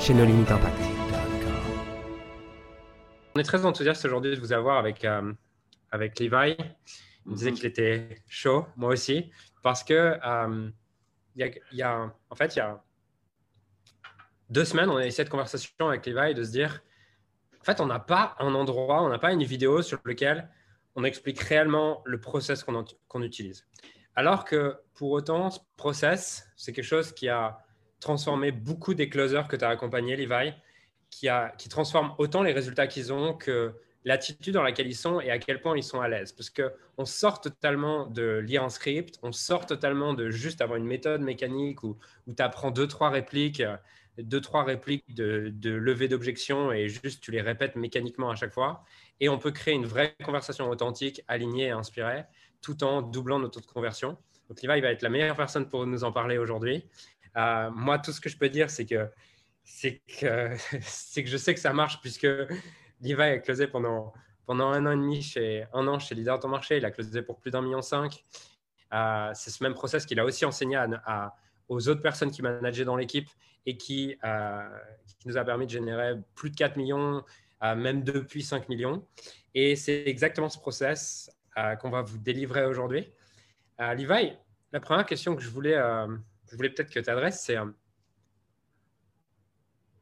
chez nos limites impact. On est très enthousiaste aujourd'hui de vous avoir avec, euh, avec Levi. Il disait mhm. qu'il était chaud, moi aussi, parce que euh, il y, a, en fait, il y a deux semaines, on a eu cette conversation avec Levi de se dire, en fait, on n'a pas un endroit, on n'a pas une vidéo sur lequel on explique réellement le process qu'on utilise. Alors que pour autant, ce process, c'est quelque chose qui a transformer beaucoup des closers que tu as accompagnés, Levi, qui, a, qui transforment autant les résultats qu'ils ont que l'attitude dans laquelle ils sont et à quel point ils sont à l'aise. Parce qu'on sort totalement de lire un script, on sort totalement de juste avoir une méthode mécanique où, où tu apprends deux, trois répliques, deux, trois répliques de, de levée d'objection et juste tu les répètes mécaniquement à chaque fois. Et on peut créer une vraie conversation authentique, alignée et inspirée, tout en doublant notre taux de conversion. Donc Levi va être la meilleure personne pour nous en parler aujourd'hui. Euh, moi, tout ce que je peux dire, c'est que, que, que je sais que ça marche puisque Levi a closé pendant, pendant un an et demi, chez, un an chez Leader ton marché. Il a closé pour plus d'un million cinq. Euh, c'est ce même process qu'il a aussi enseigné à, aux autres personnes qui manageaient dans l'équipe et qui, euh, nous a permis de générer plus de 4 millions, même depuis 5 millions. Et c'est exactement ce process qu'on va vous délivrer aujourd'hui. Levi, la première question que je voulais je voulais peut-être que tu adresses, c'est euh,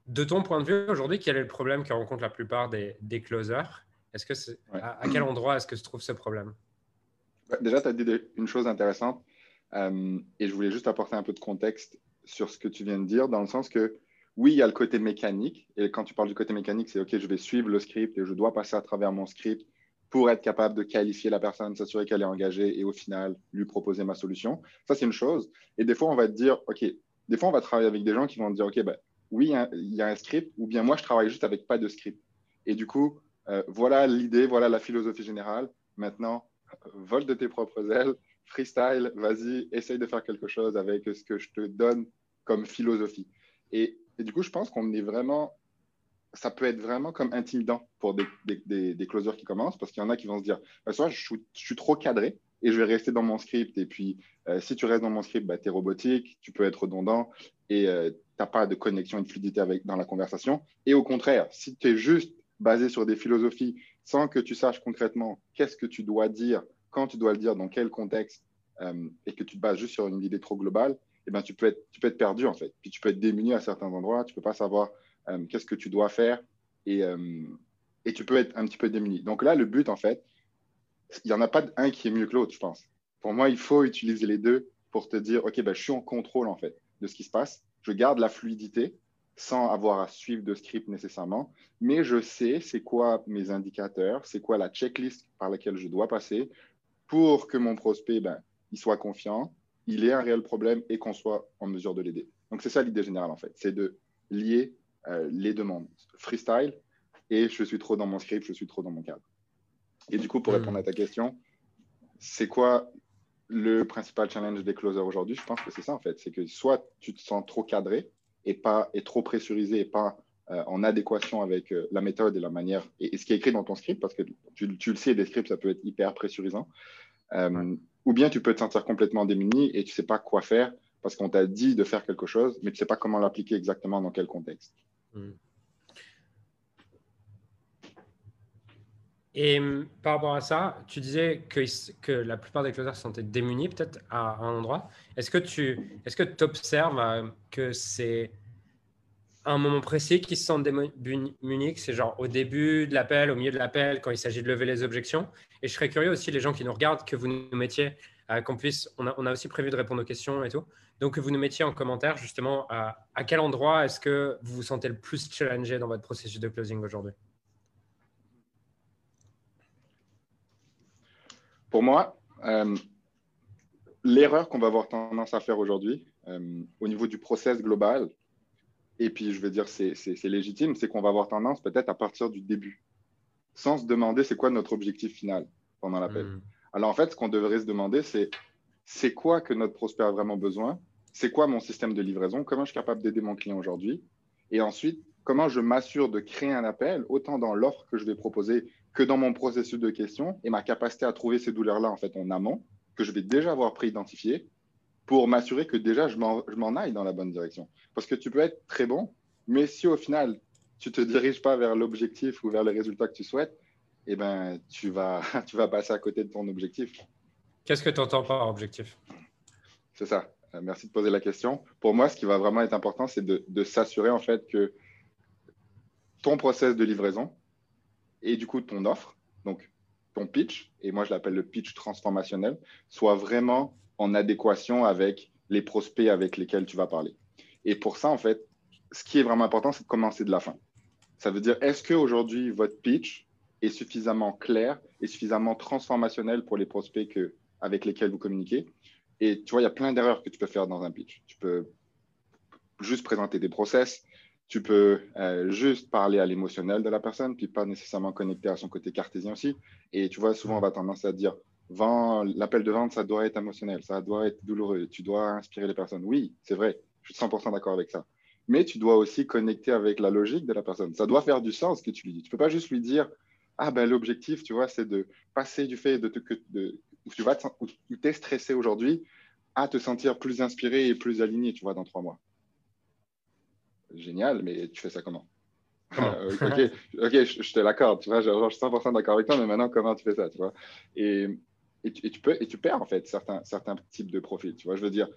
de ton point de vue aujourd'hui, quel est le problème que rencontrent la plupart des, des closers? Est-ce que à, quel endroit est-ce que se trouve ce problème? Bah, Déjà, tu as dit une chose intéressante euh, et je voulais juste apporter un peu de contexte sur ce que tu viens de dire, dans le sens que oui, il y a le côté mécanique. Et quand tu parles du côté mécanique, c'est OK, je vais suivre le script et je dois passer à travers mon script pour être capable de qualifier la personne, s'assurer qu'elle est engagée et au final lui proposer ma solution. Ça, c'est une chose. Et des fois, on va te dire, OK, des fois, on va travailler avec des gens qui vont te dire, OK, bah, oui, il y a un script, ou bien moi, je travaille juste avec pas de script. Et du coup, euh, voilà l'idée, voilà la philosophie générale. Maintenant, vole de tes propres ailes, freestyle, vas-y, essaye de faire quelque chose avec ce que je te donne comme philosophie. Et, et du coup, je pense qu'on est vraiment ça peut être vraiment comme intimidant pour des, des, qui commencent parce qu'il y en a qui vont se dire bah, soit je suis, trop cadré et je vais rester dans mon script. Et puis, euh, si tu restes dans mon script, bah, tu es robotique, tu peux être redondant et euh, tu n'as pas de connexion et de fluidité dans la conversation. Et au contraire, si tu es juste basé sur des philosophies sans que tu saches concrètement qu'est-ce que tu dois dire, quand tu dois le dire, dans quel contexte, euh, et que tu te bases juste sur une idée trop globale, eh ben, tu, peux être, tu peux être perdu en fait. Puis tu peux être démuni à certains endroits, tu ne peux pas savoir qu'est-ce que tu dois faire et, euh, et tu peux être un petit peu démuni. Donc là, le but, en fait, il n'y en a pas un qui est mieux que l'autre, je pense. Pour moi, il faut utiliser les deux pour te dire, OK, ben, je suis en contrôle, en fait, de ce qui se passe. Je garde la fluidité sans avoir à suivre de script nécessairement, mais je sais c'est quoi mes indicateurs, c'est quoi la checklist par laquelle je dois passer pour que mon prospect, ben, il soit confiant, il ait un réel problème et qu'on soit en mesure de l'aider. Donc, c'est ça l'idée générale, en fait. C'est de lier euh, les demandes freestyle et je suis trop dans mon script, je suis trop dans mon cadre. Et du coup, pour hmm. répondre à ta question, c'est quoi le principal challenge des closers aujourd'hui? Je pense que c'est ça en fait. C'est que soit tu te sens trop cadré et, pas, et trop pressurisé et pas euh, en adéquation avec euh, la méthode et la manière et, ce qui est écrit dans ton script, parce que tu, tu, le sais, des scripts, ça peut être hyper pressurisant. Ou bien tu peux te sentir complètement démuni et tu ne sais pas quoi faire parce qu'on t'a dit de faire quelque chose, mais tu ne sais pas comment l'appliquer exactement dans quel contexte. Hmm. Et hum, par rapport à ça, tu disais que, la plupart des closers se sentaient démunis peut-être à, un endroit. Est-ce que tu est-ce que observes euh, que c'est un moment précis qu'ils se sentent démunis, c'est genre au début de l'appel, au milieu de l'appel, quand il s'agit de lever les objections? Et je serais curieux aussi, les gens qui nous regardent, que vous nous mettiez, qu'on puisse, on a, on a aussi prévu de répondre aux questions et tout. Donc, que vous nous mettiez en commentaire justement à, quel endroit est-ce que vous vous sentez le plus challengé dans votre processus de closing aujourd'hui? Pour moi, euh, l'erreur qu'on va avoir tendance à faire aujourd'hui euh, au niveau du process global, et puis je veux dire, c'est légitime, c'est qu'on va avoir tendance peut-être à partir du début, sans se demander c'est quoi notre objectif final pendant l'appel. Hmm. Alors en fait, ce qu'on devrait se demander, c'est c'est quoi que notre prospect a vraiment besoin? C'est quoi mon système de livraison? Comment je suis capable d'aider mon client aujourd'hui? Et ensuite, comment je m'assure de créer un appel, autant dans l'offre que je vais proposer que dans mon processus de questions et ma capacité à trouver ces douleurs-là en fait en amont, que je vais déjà avoir préidentifié pour m'assurer que déjà je m'en aille dans la bonne direction. Parce que tu peux être très bon, mais si au final tu te diriges pas vers l'objectif ou vers le résultat que tu souhaites, eh ben, tu, vas, tu vas passer à côté de ton objectif. Qu'est-ce que tu entends par objectif? C'est ça. Euh, merci de poser la question. Pour moi, ce qui va vraiment être important, c'est de, de s'assurer en fait que ton process de livraison et du coup ton offre, donc ton pitch, et moi je l'appelle le pitch transformationnel, soit vraiment en adéquation avec les prospects avec lesquels tu vas parler. Et pour ça, en fait, ce qui est vraiment important, c'est de commencer de la fin. Ça veut dire, est-ce qu'aujourd'hui, votre pitch est suffisamment clair et suffisamment transformationnel pour les prospects que, avec lesquels vous communiquez Et tu vois, il y a plein d'erreurs que tu peux faire dans un pitch. Tu peux juste présenter des process, tu peux euh, juste parler à l'émotionnel de la personne, puis pas nécessairement connecter à son côté cartésien aussi. Et tu vois, souvent, on va tendance à dire, l'appel de vente, ça doit être émotionnel, ça doit être douloureux, tu dois inspirer les personnes. Oui, c'est vrai, je suis 100% d'accord avec ça. Mais tu dois aussi connecter avec la logique de la personne. Ça doit faire du sens ce que tu lui dis. Tu peux pas juste lui dire, ah ben l'objectif, tu vois, c'est de passer du fait de, que de, tu vas es stressé aujourd'hui à te sentir plus inspiré et plus aligné, tu vois, dans trois mois. Génial, mais tu fais ça comment? Euh, ok, ok, je, te l'accorde, tu vois, je, suis 100% d'accord avec toi, mais maintenant, comment tu fais ça, tu vois? Et, et, tu, peux, et tu perds, en fait, certains, certains types de profils, tu vois, je veux dire,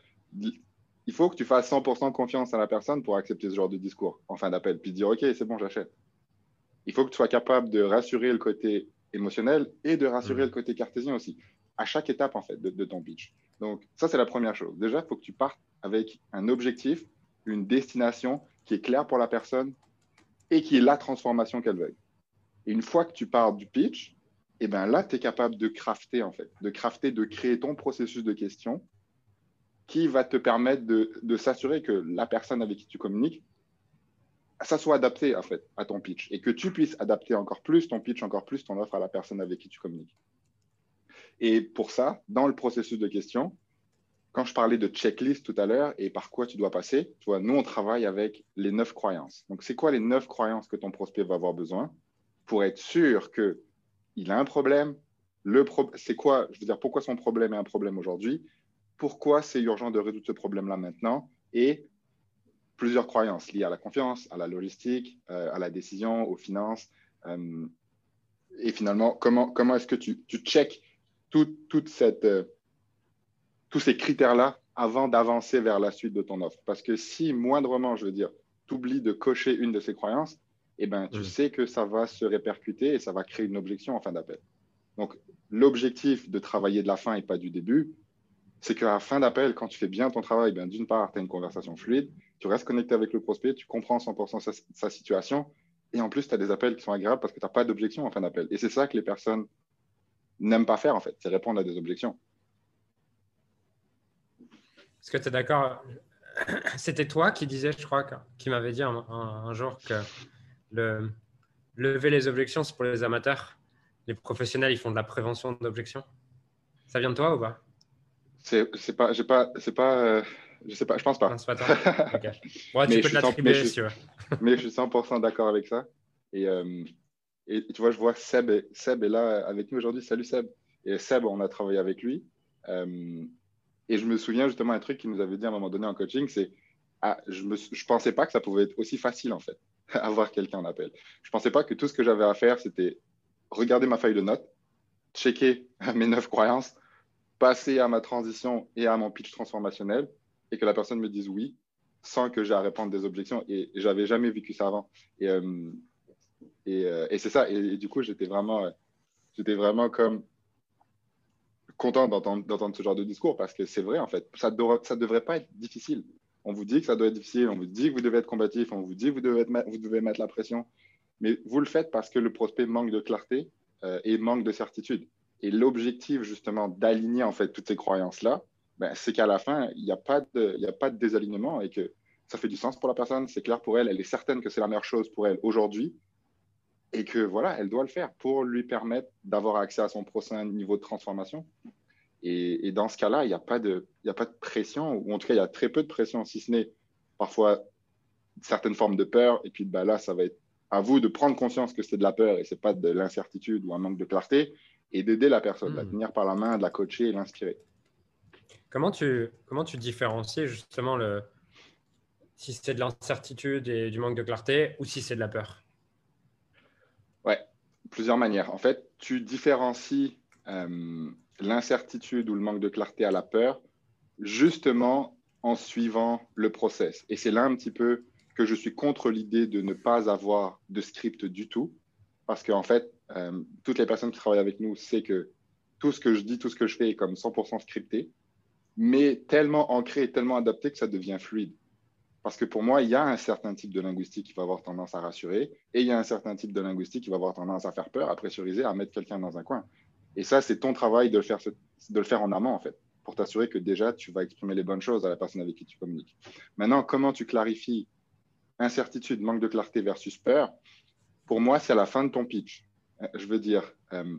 il faut que tu fasses 100% confiance à la personne pour accepter ce genre de discours en fin d'appel, puis dire, ok, c'est bon, j'achète. Il faut que tu sois capable de rassurer le côté émotionnel et de rassurer mmh. le côté cartésien aussi, à chaque étape, en fait, de, de ton pitch. Donc, ça, c'est la première chose. Déjà, il faut que tu partes avec un objectif, une destination qui est clair pour la personne et qui est la transformation qu'elle veut. Et une fois que tu pars du pitch, et eh ben là, tu es capable de crafter, en fait, de crafter, de créer ton processus de question qui va te permettre de, de s'assurer que la personne avec qui tu communiques, ça soit adapté, en fait, à ton pitch et que tu puisses adapter encore plus ton pitch, encore plus ton offre à la personne avec qui tu communiques. Et pour ça, dans le processus de question, quand je parlais de checklist tout à l'heure et par quoi tu dois passer, tu nous, on travaille avec les neuf croyances. Donc, c'est quoi les neuf croyances que ton prospect va avoir besoin pour être sûr qu'il a un problème le C'est quoi, je veux dire, pourquoi son problème est un problème aujourd'hui Pourquoi c'est urgent de résoudre ce problème-là maintenant Et plusieurs croyances liées à la confiance, à la logistique, euh, à la décision, aux finances. Euh, et finalement, comment, comment est-ce que tu, tu checkes toute cette... Euh, tous ces critères-là avant d'avancer vers la suite de ton offre? Parce que si moindrement, je veux dire, tu oublies de cocher une de ces croyances, eh ben, tu sais que ça va se répercuter et ça va créer une objection en fin d'appel. Donc, l'objectif de travailler de la fin et pas du début, c'est qu'à fin d'appel, quand tu fais bien ton travail, ben, d'une part, tu as une conversation fluide, tu restes connecté avec le prospect, tu comprends 100% sa, situation, et en plus, tu as des appels qui sont agréables parce que tu n'as pas d'objection en fin d'appel. Et c'est ça que les personnes n'aiment pas faire, en fait, c'est répondre à des objections. Est-ce que tu es d'accord? C'était toi qui disais, je crois, qui m'avait dit un, jour que le, lever les objections, c'est pour les amateurs. Les professionnels, ils font de la prévention d'objections. Ça vient de toi ou pas? C'est pas, j'ai pas, c'est pas, euh, je sais pas, je pense pas. Non, pas toi. tu peux te l'attribuer si tu veux. mais je suis 100% d'accord avec ça. Et, euh, et, tu vois, je vois Seb, Seb est là avec nous aujourd'hui. Salut Seb. Et Seb, on a travaillé avec lui. Euh, et je me souviens justement un truc qu'il nous avait dit à un moment donné en coaching, c'est ah, je ne je pensais pas que ça pouvait être aussi facile en fait, avoir quelqu'un en appel. Je ne pensais pas que tout ce que j'avais à faire, c'était regarder ma feuille de notes, checker mes neuf croyances, passer à ma transition et à mon pitch transformationnel et que la personne me dise oui sans que j'ai à répondre des objections. Et, j'avais jamais vécu ça avant. Et, euh, euh, et, c'est ça. Et, du coup, j'étais vraiment, j'étais vraiment comme content d'entendre ce genre de discours parce que c'est vrai, en fait. Ça ne devrait pas être difficile. On vous dit que ça doit être difficile, on vous dit que vous devez être combatif, on vous dit que vous devez, vous devez mettre la pression. Mais vous le faites parce que le prospect manque de clarté euh, et manque de certitude. Et l'objectif, justement, d'aligner en fait toutes ces croyances-là, ben, c'est qu'à la fin, il n'y a, pas de, a pas de désalignement et que ça fait du sens pour la personne, c'est clair pour elle, elle est certaine que c'est la meilleure chose pour elle aujourd'hui et que voilà, elle doit le faire pour lui permettre d'avoir accès à son prochain niveau de transformation. Et, dans ce cas-là, il n'y a, pas de, a pas de pression, ou en tout cas, il y a très peu de pression, si ce n'est parfois certaines formes de peur. Et puis bah, là, ça va être à vous de prendre conscience que c'est de la peur et ce n'est pas de l'incertitude ou un manque de clarté, et d'aider la personne, de la hmm. tenir par la main, de la coacher et l'inspirer. Comment tu, comment tu différencies justement le, si c'est de l'incertitude et du manque de clarté ou si c'est de la peur? Ouais, plusieurs manières. En fait, tu différencies euh, l'incertitude ou le manque de clarté à la peur, justement en suivant le process. Et c'est là un petit peu que je suis contre l'idée de ne pas avoir de script du tout, parce qu'en fait, euh, toutes les personnes qui travaillent avec nous savent que tout ce que je dis, tout ce que je fais est comme 100% scripté, mais tellement ancré tellement adapté que ça devient fluide. Parce que pour moi, il y a un certain type de linguistique qui va avoir tendance à rassurer, et il y a un certain type de linguistique qui va avoir tendance à faire peur, à pressuriser, à mettre quelqu'un dans un coin. Et ça, c'est ton travail de le, faire, de le faire en amont, en fait, pour t'assurer que déjà, tu vas exprimer les bonnes choses à la personne avec qui tu communiques. Maintenant, comment tu clarifies incertitude, manque de clarté versus peur? Pour moi, c'est à la fin de ton pitch. Euh, je veux dire, euh,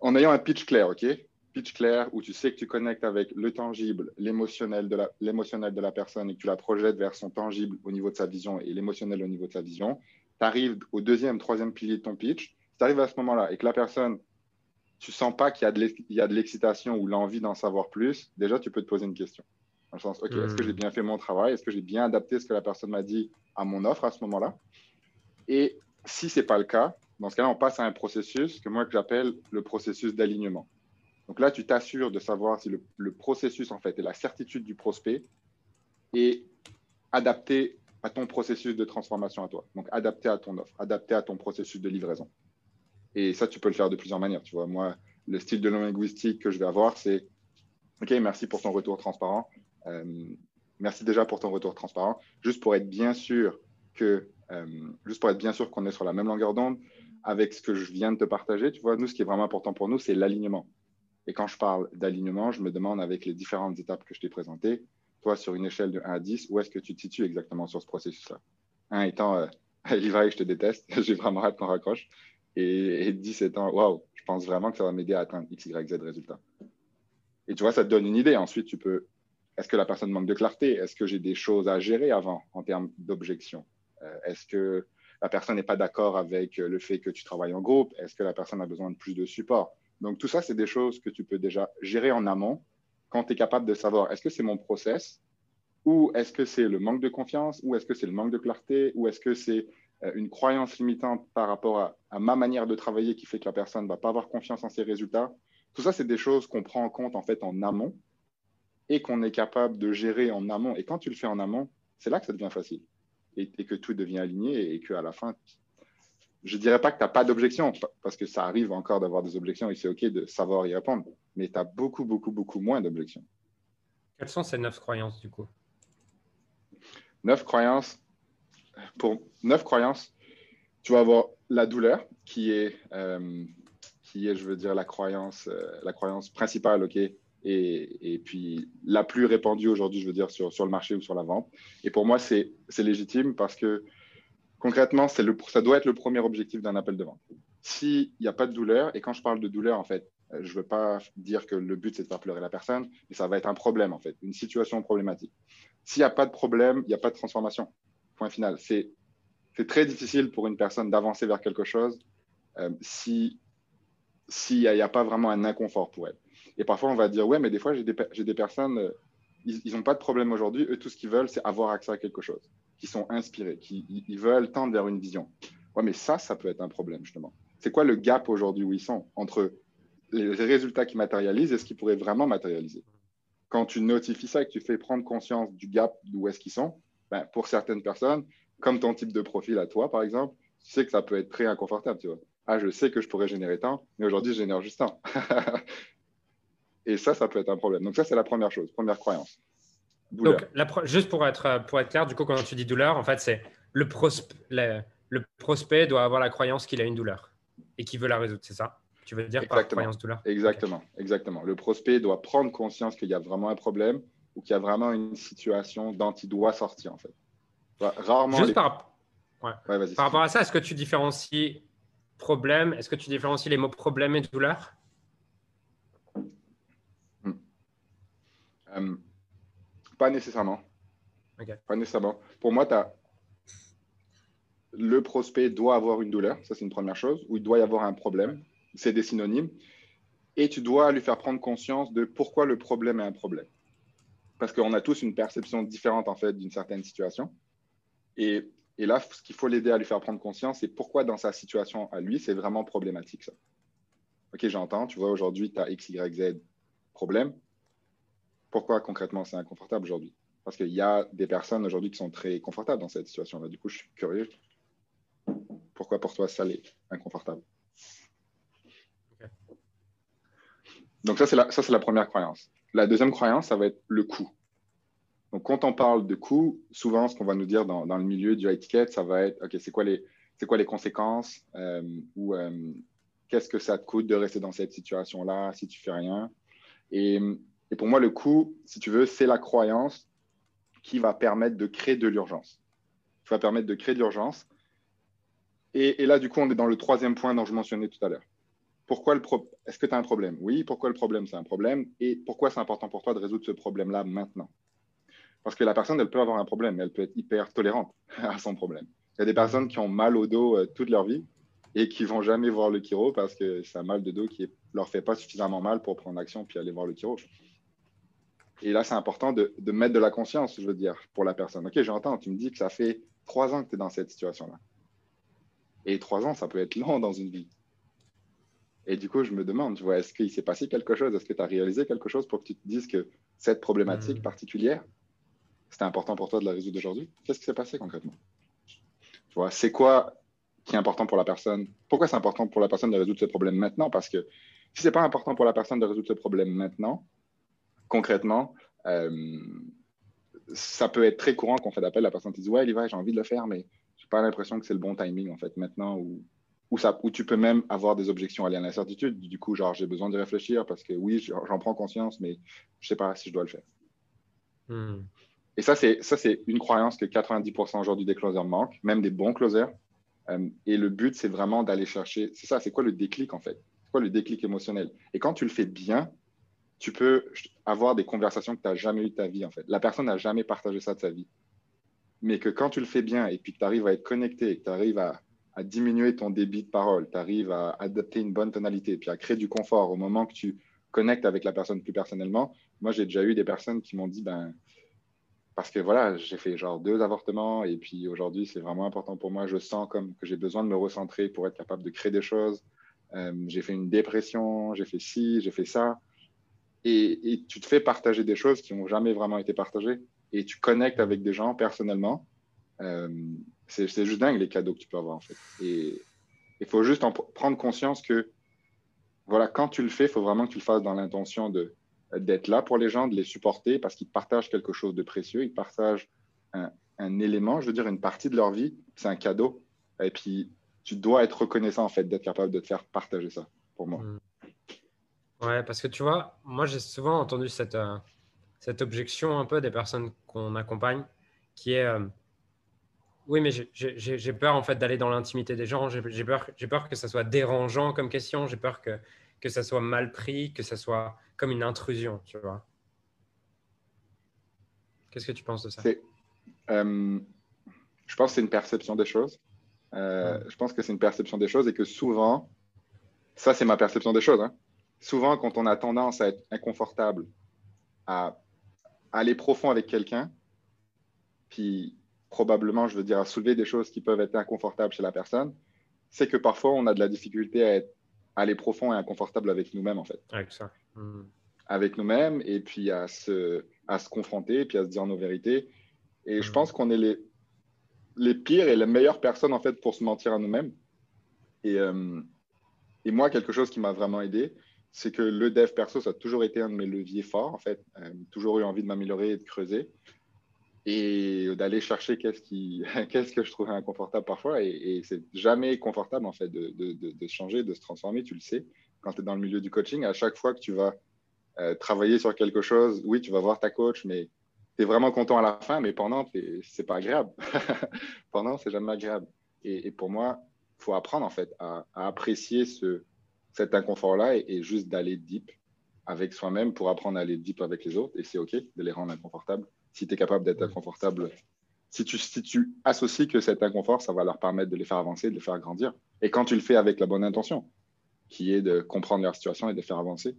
en ayant un pitch clair, OK? Pitch clair où tu sais que tu connectes avec le tangible, l'émotionnel de, la, de la personne et que tu la projettes vers son tangible au niveau de sa vision et l'émotionnel au niveau de sa vision. Tu arrives au deuxième, troisième pilier de ton pitch. Si tu arrives à ce moment-là et que la personne tu sens pas qu'il y a de l'excitation ou l'envie d'en savoir plus, déjà, tu peux te poser une question. Dans le sens, OK, est-ce que hmm. j'ai bien fait mon travail? Est-ce que j'ai bien adapté ce que la personne m'a dit à mon offre à ce moment-là? Et si ce n'est pas le cas, dans ce cas-là, on passe à un processus que moi, que j'appelle le processus d'alignement. Donc là, tu t'assures de savoir si le, processus, en fait, et la certitude du prospect est adapté à ton processus de transformation à toi. Donc, adapté à ton offre, adapté à ton processus de livraison. Et ça, tu peux le faire de plusieurs manières. Tu vois, moi, le style de linguistique que je vais avoir, c'est OK, merci pour ton retour transparent. Euh, merci déjà pour ton retour transparent. Juste pour être bien sûr que, juste pour être bien sûr qu'on est sur la même longueur d'onde avec ce que je viens de te partager. Tu vois, nous, ce qui est vraiment important pour nous, c'est l'alignement. Et quand je parle d'alignement, je me demande avec les différentes étapes que je t'ai présentées, toi, sur une échelle de 1 à 10, où est-ce que tu te situes exactement sur ce processus-là? 1 étant, euh, je te déteste, j'ai vraiment hâte qu'on raccroche et, 17 ans, waouh, je pense vraiment que ça va m'aider à atteindre X, Y, Z résultat. Et tu vois, ça te donne une idée. Ensuite, tu peux, est-ce que la personne manque de clarté? Est-ce que j'ai des choses à gérer avant en termes d'objection? euh, Est-ce que la personne n'est pas d'accord avec le fait que tu travailles en groupe? Est-ce que la personne a besoin de plus de support? Donc, tout ça, c'est des choses que tu peux déjà gérer en amont quand tu es capable de savoir est-ce que c'est mon process? Ou est-ce que c'est le manque de confiance? Ou est-ce que c'est le manque de clarté? Ou est-ce que c'est euh, une croyance limitante par rapport à, ma manière de travailler qui fait que la personne ne va pas avoir confiance en ses résultats? Tout ça, c'est des choses qu'on prend en compte en fait en amont et qu'on est capable de gérer en amont. Et quand tu le fais en amont, c'est là que ça devient facile et, que tout devient aligné et qu'à la fin, je ne dirais pas que tu n'as pas d'objection parce que ça arrive encore d'avoir des objections et c'est OK de savoir y répondre, mais tu as beaucoup, beaucoup, beaucoup moins d'objections. Quelles sont ces neuf croyances du coup? Neuf croyances pour neuf croyances, tu vas avoir la douleur, qui est, euh, qui est je veux dire, la croyance, euh, la croyance principale, OK, et, puis la plus répandue aujourd'hui, je veux dire, sur, le marché ou sur la vente. Et pour moi, c'est légitime parce que concrètement, ça doit être le premier objectif d'un appel de vente. S'il n'y a pas de douleur, et quand je parle de douleur, en fait, euh, je ne veux pas dire que le but, c'est de faire pleurer la personne, mais ça va être un problème, en fait, une situation problématique. S'il n'y a pas de problème, il n'y a pas de transformation point final. C'est très difficile pour une personne d'avancer vers quelque chose euh, si s'il n'y a, pas vraiment un inconfort pour elle. Et parfois, on va dire, ouais, mais des fois, j'ai des, des, personnes, euh, ils n'ont pas de problème aujourd'hui. Eux, tout ce qu'ils veulent, c'est avoir accès à quelque chose, qui sont inspirés, qui ils veulent tendre vers une vision. Ouais, mais ça, ça peut être un problème, justement. C'est quoi le gap aujourd'hui où ils sont entre les résultats qui matérialisent et ce qui pourrait vraiment matérialiser? Quand tu notifies ça et que tu fais prendre conscience du gap d'où est-ce qu'ils sont, ben, pour certaines personnes, comme ton type de profil à toi, par exemple, tu sais que ça peut être très inconfortable. Tu vois. Ah, je sais que je pourrais générer tant, mais aujourd'hui, je génère juste tant. Et ça, ça peut être un problème. Donc, ça, c'est la première chose, première croyance. Donc, juste pour être, pour être clair, du coup, quand tu dis douleur, en fait, c'est le, le, prospect doit avoir la croyance qu'il a une douleur et qu'il veut la résoudre, c'est ça? Tu veux dire par croyance douleur? Exactement, exactement. Le prospect doit prendre conscience qu'il y a vraiment un problème ou qu'il y a vraiment une situation dont il doit sortir, en fait. Rarement. Juste par... par rapport à ça, est-ce que tu différencies problème Est-ce que tu différencies les mots problème et douleur hmm. Euh, Pas nécessairement. Pas nécessairement. Pour moi, as le prospect doit avoir une douleur, ça c'est une première chose, ou il doit y avoir un problème, c'est des synonymes, et tu dois lui faire prendre conscience de pourquoi le problème est un problème. Parce qu'on a tous une perception différente en fait d'une certaine situation. Et, et là, ce qu'il faut l'aider à lui faire prendre conscience, c'est pourquoi dans sa situation à lui, c'est vraiment problématique ça. Ok, j'entends, tu vois, aujourd'hui, tu as X, Y, Z problème. Pourquoi concrètement c'est inconfortable aujourd'hui? Parce qu'il y a des personnes aujourd'hui qui sont très confortables dans cette situation-là. Du coup, je suis curieux pourquoi pour toi ça l'est inconfortable? Donc ça, c'est la, ça, c'est la première croyance. La deuxième croyance, ça va être le coût. Donc quand on parle de coût, souvent, ce qu'on va nous dire dans, dans le milieu du high ça va être, OK, c'est quoi les, c'est quoi les conséquences euh, ou euh, qu'est-ce que ça te coûte de rester dans cette situation-là si tu fais rien? Et, et pour moi, le coût, si tu veux, c'est la croyance qui va permettre de créer de l'urgence. Qui va permettre de créer de l'urgence et, là, du coup, on est dans le troisième point dont je mentionnais tout à l'heure. Pourquoi le Est-ce que tu as un problème? Oui. Pourquoi le problème, c'est un problème? Et pourquoi c'est important pour toi de résoudre ce problème-là maintenant? Parce que la personne, elle peut avoir un problème, elle peut être hyper tolérante à son problème. Il y a des personnes qui ont mal au dos euh, toute leur vie et qui vont jamais voir le chiro parce que c'est un mal de dos qui ne leur fait pas suffisamment mal pour prendre action puis aller voir le chiro. Et là, c'est important de, de, mettre de la conscience, je veux dire, pour la personne. Ok, j'entends, tu me dis que ça fait trois ans que tu es dans cette situation-là. Et trois ans, ça peut être long dans une vie. Et du coup, je me demande, tu vois, est-ce qu'il s'est passé quelque chose? Est-ce que tu as réalisé quelque chose pour que tu te dises que cette problématique hmm. particulière, c'était important pour toi de la résoudre aujourd'hui? Qu'est-ce qui s'est passé concrètement? Tu vois, c'est quoi qui est important pour la personne? Pourquoi c'est important pour la personne de résoudre ce problème maintenant? Parce que si c'est pas important pour la personne de résoudre ce problème maintenant, concrètement, euh, ça peut être très courant qu'on fait d'appel, la personne te dit Ouais, Levi, j'ai envie de le faire, mais pas l'impression que c'est le bon timing, en fait, maintenant, où, ça, tu peux même avoir des objections à l'incertitude. Du coup, genre, j'ai besoin de réfléchir parce que oui, j'en prends conscience, mais je sais pas si je dois le faire. Hmm. Et ça, c'est ça, c'est une croyance que 90% aujourd'hui des closers manquent, même des bons closers. Euh, et le but, c'est vraiment d'aller chercher. C'est ça, c'est quoi le déclic en fait? C'est quoi le déclic émotionnel? Et quand tu le fais bien, tu peux avoir des conversations que tu n'as jamais eues de ta vie en fait. La personne n'a jamais partagé ça de sa vie mais que quand tu le fais bien et puis que tu arrives à être connecté, que tu arrives à, diminuer ton débit de parole, tu arrives à adapter une bonne tonalité, puis à créer du confort au moment que tu connectes avec la personne plus personnellement. Moi, j'ai déjà eu des personnes qui m'ont dit, ben, parce que voilà, j'ai fait genre deux avortements et puis aujourd'hui, c'est vraiment important pour moi. Je sens comme que j'ai besoin de me recentrer pour être capable de créer des choses. Euh, j'ai fait une dépression, j'ai fait ci, j'ai fait ça. Et, tu te fais partager des choses qui n'ont jamais vraiment été partagées et tu connectes avec des gens personnellement, euh, c'est juste dingue les cadeaux que tu peux avoir en fait. Et il faut juste en prendre conscience que voilà, quand tu le fais, il faut vraiment que tu le fasses dans l'intention d'être là pour les gens, de les supporter parce qu'ils partagent quelque chose de précieux, ils partagent un, un, élément, je veux dire une partie de leur vie, c'est un cadeau. Et puis tu dois être reconnaissant en fait d'être capable de te faire partager ça pour moi. Mmh. Ouais, parce que tu vois, moi j'ai souvent entendu cette, euh, cette objection un peu des personnes qu'on accompagne, qui est euh, oui, mais j'ai peur en fait d'aller dans l'intimité des gens. J'ai peur, peur que ça soit dérangeant comme question. J'ai peur que que ça soit mal pris, que ça soit comme une intrusion, tu vois. Qu'est-ce que tu penses de ça? Euh, Je pense que c'est une perception des choses. Euh, je pense que c'est une perception des choses et que souvent, ça c'est ma perception des choses. Hein. Souvent, quand on a tendance à être inconfortable, à aller profond avec quelqu'un, puis probablement, je veux dire, à soulever des choses qui peuvent être inconfortables chez la personne, c'est que parfois, on a de la difficulté à, être, aller profond et inconfortable avec nous-mêmes, en fait. Avec ça. Hmm. Avec nous-mêmes, et puis à se, à se confronter, puis à se dire nos vérités. Et je hmm. pense qu'on est les, les pires et les meilleures personnes, en fait, pour se mentir à nous-mêmes. Et, euh, et moi, quelque chose qui m'a vraiment aidé, c'est que le dev perso, ça a toujours été un de mes leviers forts, en fait. Euh, toujours eu envie de m'améliorer et de creuser. Et d'aller chercher qu'est-ce, qui, qu'est-ce que je trouvais inconfortable parfois. Et, c'est jamais confortable, en fait, de, de, changer, de se transformer, tu le sais. Quand tu es dans le milieu du coaching, à chaque fois que tu vas euh, travailler sur quelque chose, oui, tu vas voir ta coach, mais tu es vraiment content à la fin, mais pendant, c'est pas agréable. pendant, c'est jamais agréable. Et, pour moi, il faut apprendre en fait à, apprécier ce, cet inconfort-là et, juste d'aller deep avec soi-même pour apprendre à aller deep avec les autres. Et c'est OK de les rendre inconfortables. Si tu es capable d'être inconfortable, si tu, si tu associes que cet inconfort, ça va leur permettre de les faire avancer, de les faire grandir. Et quand tu le fais avec la bonne intention, qui est de comprendre leur situation et de les faire avancer,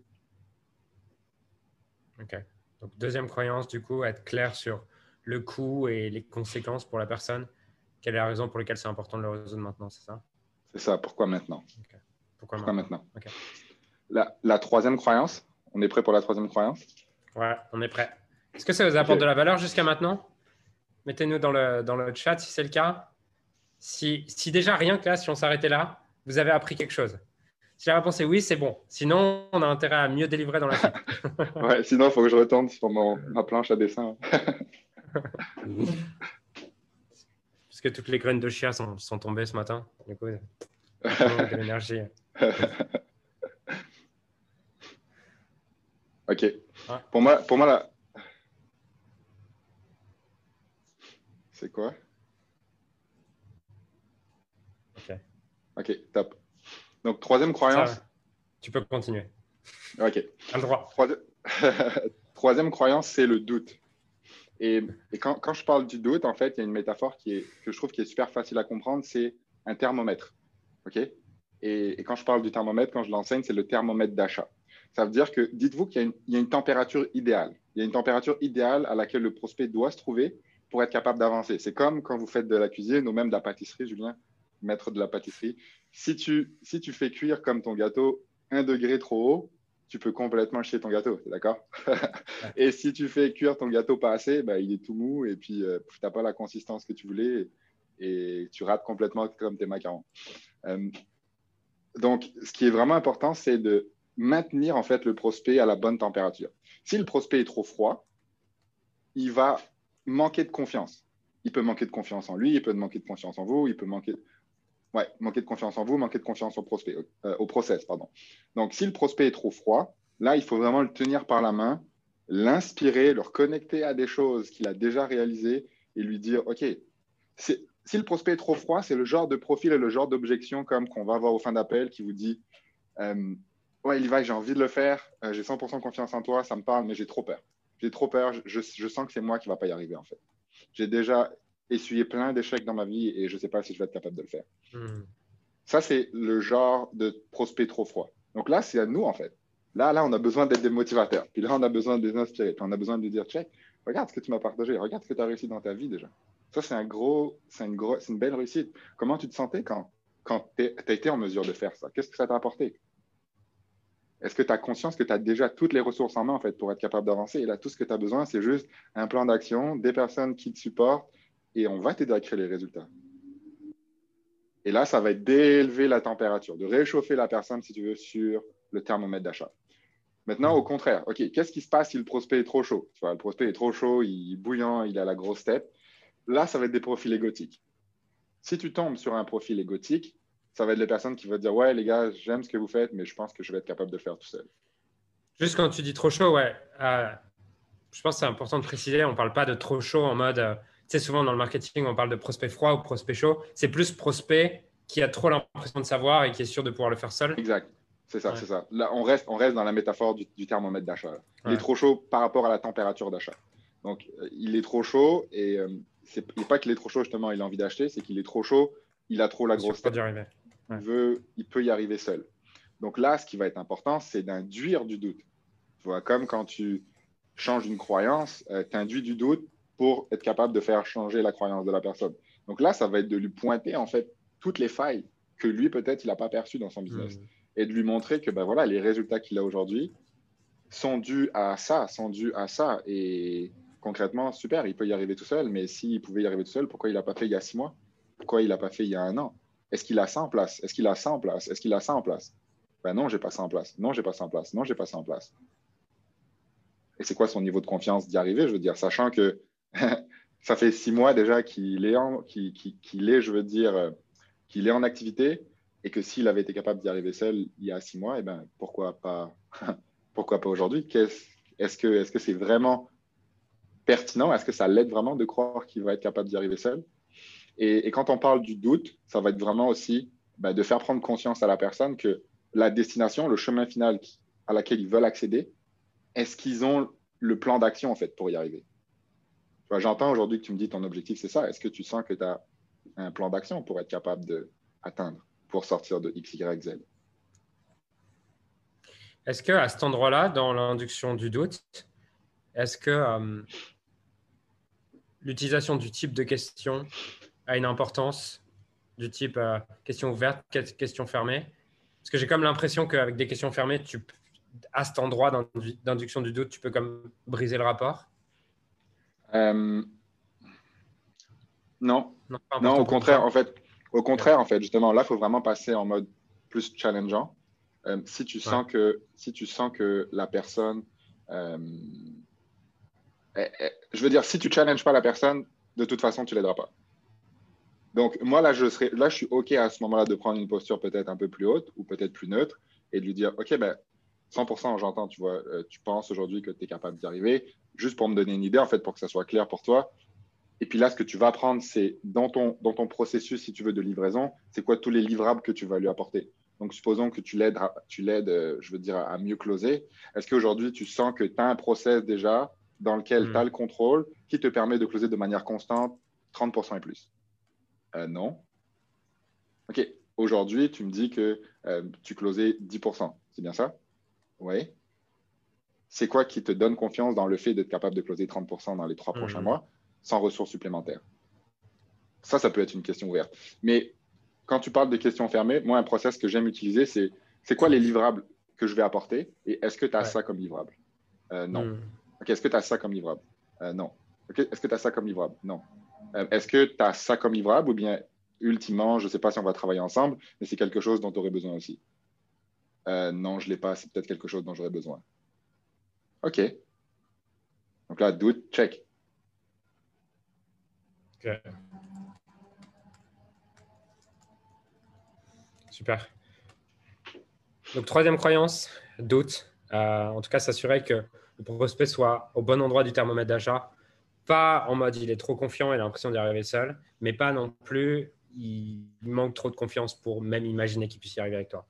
Ok. Donc, deuxième croyance, du coup, être clair sur le coût et les conséquences pour la personne. Quelle est la raison pour laquelle c'est important de le résoudre maintenant, c'est ça? C'est ça. Pourquoi maintenant? Pourquoi, maintenant, la, troisième croyance, on est prêt pour la troisième croyance? Ouais, on est prêt. Est-ce que ça vous apporte de la valeur jusqu'à maintenant? Mettez-nous dans le, dans le chat si c'est le cas. Si, si déjà rien que là, si on s'arrêtait là, vous avez appris quelque chose. Si la réponse est oui, c'est bon. Sinon, on a intérêt à mieux délivrer dans la suite. ouais, sinon, il faut que je retourne sur ma planche à dessin. Parce que toutes les graines de chia sont, sont tombées ce matin. Du coup, de l'énergie. ok. Pour moi, pour moi là. C'est quoi? Ok. Ok, top. Donc, troisième croyance? tu peux continuer. OK. Un droit. troisième croyance, c'est le doute. Et, quand, quand, je parle du doute, en fait, il y a une métaphore qui est, que je trouve qui est super facile à comprendre, c'est un thermomètre. OK? Et, quand je parle du thermomètre, quand je l'enseigne, c'est le thermomètre d'achat. Ça veut dire que, dites-vous qu'il y, y, a une température idéale. Il y a une température idéale à laquelle le prospect doit se trouver pour être capable d'avancer. C'est comme quand vous faites de la cuisine ou même de la pâtisserie, Julien maître de la pâtisserie. Si tu, si tu fais cuire comme ton gâteau un degré trop haut, tu peux complètement chier ton gâteau, d'accord? Et si tu fais cuire ton gâteau pas assez, bah, il est tout mou et puis euh, tu n'as pas la consistance que tu voulais et, tu rates complètement comme tes macarons. Euh, donc, ce qui est vraiment important, c'est de maintenir en fait le prospect à la bonne température. Si le prospect est trop froid, il va manquer de confiance. Il peut manquer de confiance en lui, il peut manquer de confiance en vous, il peut manquer. Ouais, manquer de confiance en vous, manquer de confiance au prospect, euh, au process, pardon. Donc, si le prospect est trop froid, là, il faut vraiment le tenir par la main, l'inspirer, le reconnecter à des choses qu'il a déjà réalisées et lui dire, OK, si le prospect est trop froid, c'est le genre de profil et le genre d'objection comme qu'on va avoir au fin d'appel qui vous dit, euh, ouais, il va, j'ai envie de le faire, euh, j'ai 100% confiance en toi, ça me parle, mais j'ai trop peur. J'ai trop peur, je, je, sens que c'est moi qui ne va pas y arriver, en fait. J'ai déjà essuyé plein d'échecs dans ma vie et je ne sais pas si je vais être capable de le faire. Hmm. Ça, c'est le genre de prospect trop froid. Donc là, c'est à nous, en fait. Là, là, on a besoin d'être des motivateurs. Puis là, on a besoin de les inspirer. Puis on a besoin de dire, check, regarde ce que tu m'as partagé. Regarde ce que tu as réussi dans ta vie déjà. Ça, c'est un gros, c'est une, une belle réussite. Comment tu te sentais quand, quand tu as été en mesure de faire ça? Qu'est-ce que ça t'a apporté? Est-ce que tu as conscience que tu as déjà toutes les ressources en main pour être capable d'avancer? Et là, tout ce que tu as besoin, c'est juste un plan d'action, des personnes qui te supportent, et on va t'aider à créer les résultats. Et là, ça va être d'élever la température, de réchauffer la personne, si tu veux, sur le thermomètre d'achat. Maintenant, au contraire, OK, qu'est-ce qui se passe si le prospect est trop chaud? Le prospect est trop chaud, il est bouillant, il a la grosse tête. Là, ça va être des profils égotiques. Si tu tombes sur un profil égotique, ça va être les personnes qui vont dire Ouais, les gars, j'aime ce que vous faites, mais je pense que je vais être capable de le faire tout seul. Juste quand tu dis trop chaud, ouais, euh, je pense que c'est important de préciser on ne parle pas de trop chaud en mode. Euh, tu sais, souvent dans le marketing, on parle de prospect froid ou prospect chaud. C'est plus prospect qui a trop l'impression de savoir et qui est sûr de pouvoir le faire seul. Exact. C'est ça, c'est ça. Là, on reste, on reste dans la métaphore du, thermomètre d'achat. Il est trop chaud par rapport à la température d'achat. Donc, euh, il est trop chaud et euh, c'est pas qu'il est trop chaud, justement, il a envie d'acheter, c'est qu'il est trop chaud, il a trop la grosse tête. Il, veut, il peut y arriver seul. Donc là, ce qui va être important, c'est d'induire du doute. Tu vois, comme quand tu changes une croyance, euh, tu induis du doute pour être capable de faire changer la croyance de la personne. Donc là, ça va être de lui pointer en fait toutes les failles que lui peut-être il n'a pas perçues dans son business mmh. et de lui montrer que ben voilà les résultats qu'il a aujourd'hui sont dus à ça, sont dus à ça et concrètement super, il peut y arriver tout seul, mais s'il pouvait y arriver tout seul, pourquoi il l'a pas fait il y a six mois? Pourquoi il l'a pas fait il y a un an? Est-ce qu'il a ça en place? Est-ce qu'il a ça en place? Est-ce qu'il a ça en place? Ben non, j'ai pas ça en place. Non, j'ai pas ça en place. Non, j'ai pas ça en place. Et c'est quoi son niveau de confiance d'y arriver Je veux dire, sachant que ça fait six mois déjà qu'il est, en, est, je veux dire, euh, qu'il est en activité et que s'il avait été capable d'y arriver seul il y a six mois, eh ben, pourquoi pas pourquoi pas aujourd'hui? Est-ce que c'est -ce vraiment pertinent? Est-ce que ça l'aide vraiment de croire qu'il va être capable d'y arriver seul? Et, quand on parle du doute, ça va être vraiment aussi bah, de faire prendre conscience à la personne que la destination, le chemin final à laquelle ils veulent accéder, est-ce qu'ils ont le plan d'action en fait pour y arriver? J'entends aujourd'hui que tu me dis ton objectif, c'est ça. Est-ce que tu sens que tu as un plan d'action pour être capable d'atteindre, pour sortir de X, Y, Z? Est-ce qu'à cet endroit-là, dans l'induction du doute, est-ce que euh, l'utilisation du type de question a une importance du type euh, question ouverte, question fermée? Parce que j'ai comme l'impression qu'avec des questions fermées, tu, à cet endroit d'induction du doute, tu peux comme briser le rapport? Euh, Non. Non, au contraire, en fait, au contraire, en fait, justement, là, il faut vraiment passer en mode plus challengeant. Euh, si tu sens que si tu sens que la personne je veux dire, si tu challenges pas la personne, de toute façon, tu l'aideras pas. Donc, moi, là je, serais, là, je suis OK à ce moment-là de prendre une posture peut-être un peu plus haute ou peut-être plus neutre et de lui dire OK, ben, 100%, j'entends, tu vois, euh, tu penses aujourd'hui que tu es capable d'y arriver, juste pour me donner une idée, en fait, pour que ça soit clair pour toi. Et puis là, ce que tu vas apprendre, c'est dans ton, dans ton processus, si tu veux, de livraison, c'est quoi tous les livrables que tu vas lui apporter. Donc, supposons que tu l'aides, tu euh, je veux dire, à mieux closer. Est-ce qu'aujourd'hui, tu sens que tu as un process déjà dans lequel tu as hmm. le contrôle qui te permet de closer de manière constante 30% et plus euh, Non. OK. Aujourd'hui, tu me dis que euh, tu closais 10%. C'est bien ça? Oui. C'est quoi qui te donne confiance dans le fait d'être capable de closer 30% dans les trois prochains hmm. mois sans ressources supplémentaires? Ça, ça peut être une question ouverte. Mais quand tu parles de questions fermées, moi, un process que j'aime utiliser, c'est c'est quoi les livrables que je vais apporter et est-ce que tu as ça comme livrable? Euh, Non. Hmm. Est-ce que tu as ça comme livrable? Euh, Non. est-ce que tu as ça comme livrable? Non. Euh, est-ce que tu as ça comme livrable ou bien, ultimement, je ne sais pas si on va travailler ensemble, mais c'est quelque chose dont tu aurais besoin aussi euh, Non, je ne l'ai pas, c'est peut-être quelque chose dont j'aurais besoin. OK. Donc là, doute, check. OK. Super. Donc, troisième croyance, doute. en tout cas, s'assurer que le prospect soit au bon endroit du thermomètre d'achat. Pas en mode il est trop confiant, il a l'impression d'y arriver seul, mais pas non plus il manque trop de confiance pour même imaginer qu'il puisse y arriver avec toi.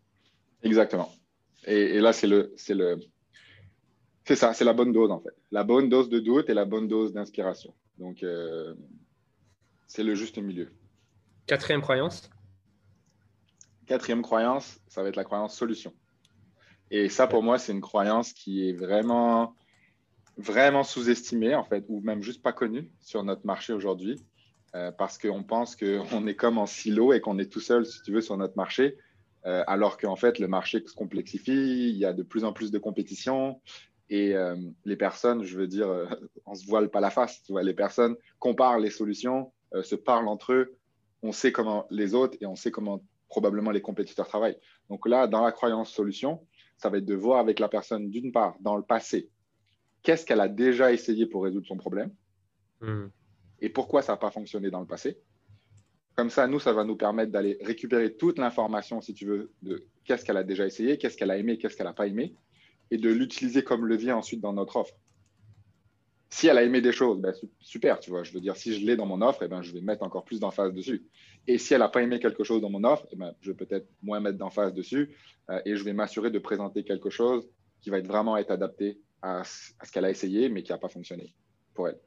Exactement. Et, là, c'est le, c'est le, c'est ça, c'est la bonne dose en fait. La bonne dose de doute et la bonne dose d'inspiration. Donc, euh, c'est le juste milieu. Quatrième croyance? Quatrième croyance, ça va être la croyance solution. Et ça, pour moi, c'est une croyance qui est vraiment, vraiment sous-estimée, en fait, ou même juste pas connue sur notre marché aujourd'hui, euh, parce qu'on pense qu'on est comme en silo et qu'on est tout seul, si tu veux, sur notre marché, euh, alors qu'en fait, le marché se complexifie, il y a de plus en plus de compétition, et euh, les personnes, je veux dire, on se voile pas la face, tu vois, les personnes comparent les solutions, se parlent entre eux, on sait comment les autres et on sait comment probablement les compétiteurs travaillent. Donc là, dans la croyance solution, ça va être de voir avec la personne, d'une part, dans le passé, qu'est-ce qu'elle a déjà essayé pour résoudre son problème hmm. et pourquoi ça n'a pas fonctionné dans le passé. Comme ça, nous, ça va nous permettre d'aller récupérer toute l'information, si tu veux, de qu'est-ce qu'elle a déjà essayé, qu'est-ce qu'elle a aimé, qu'est-ce qu'elle n'a pas aimé, et de l'utiliser comme levier ensuite dans notre offre. Si elle a aimé des choses, ben, super, tu vois. Je veux dire, si je l'ai dans mon offre, eh ben, je vais mettre encore plus d'emphase dessus. Et si elle n'a pas aimé quelque chose dans mon offre, eh ben, je vais peut-être moins mettre d'emphase dessus euh, et je vais m'assurer de présenter quelque chose qui va être vraiment être adapté à, ce qu'elle a essayé, mais qui n'a pas fonctionné pour elle.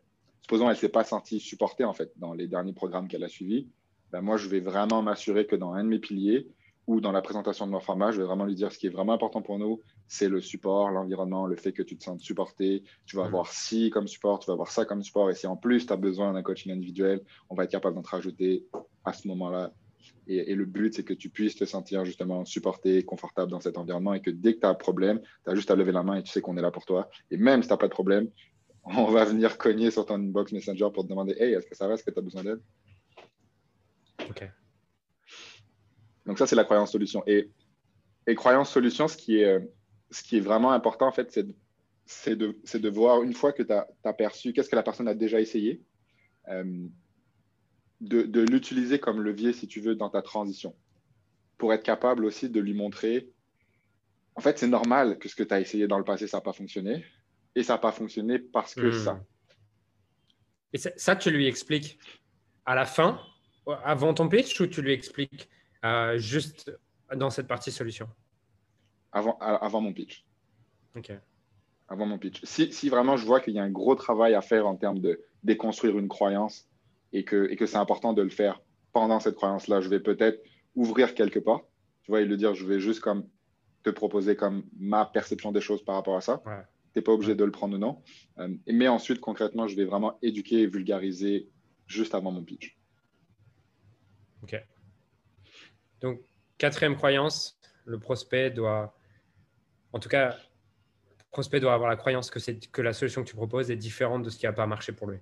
Supposons qu'elle ne s'est pas sentie supportée en fait dans les derniers programmes qu'elle a suivis. Ben, moi, je vais vraiment m'assurer que dans un de mes piliers, ou dans la présentation de mon format, je vais vraiment lui dire ce qui est vraiment important pour nous, c'est le support, l'environnement, le fait que tu te sentes supporté. Tu vas mm. avoir ci comme support, tu vas avoir ça comme support. Et si en plus tu as besoin d'un coaching individuel, on va être capable d'en rajouter à ce moment-là. Et, le but, c'est que tu puisses te sentir justement supporté, confortable dans cet environnement et que dès que tu as un problème, tu as juste à lever la main et tu sais qu'on est là pour toi. Et même si tu n'as pas de problème, on va venir cogner sur ton inbox Messenger pour te demander Hey, est-ce que ça va? Est-ce que tu as besoin d'aide? Ok. Donc ça, c'est la croyance solution. Et, et croyance solution, ce qui est, ce qui est vraiment important, en fait, c'est de, de, voir, une fois que tu as, perçu qu'est-ce que la personne a déjà essayé, euh, de, de l'utiliser comme levier, si tu veux, dans ta transition, pour être capable aussi de lui montrer en fait, c'est normal que ce que tu as essayé dans le passé, ça n'a pas fonctionné. Et ça n'a pas fonctionné parce que hmm. ça. Et ça, tu lui expliques à la fin, avant ton pitch, ou tu lui expliques euh, juste dans cette partie solution? Avant, avant mon pitch. OK. Avant mon pitch. Si, si vraiment je vois qu'il y a un gros travail à faire en termes de déconstruire une croyance et que, et que c'est important de le faire pendant cette croyance-là, je vais peut-être ouvrir quelque part. Tu vois, et le dire, je vais juste comme te proposer comme ma perception des choses par rapport à ça. Tu n'es pas obligé de le prendre ou non. Euh, mais ensuite, concrètement, je vais vraiment éduquer et vulgariser juste avant mon pitch. OK. Donc, quatrième croyance, le prospect doit, en tout cas, le prospect doit avoir la croyance que, que la solution que tu proposes est différente de ce qui n'a pas marché pour lui.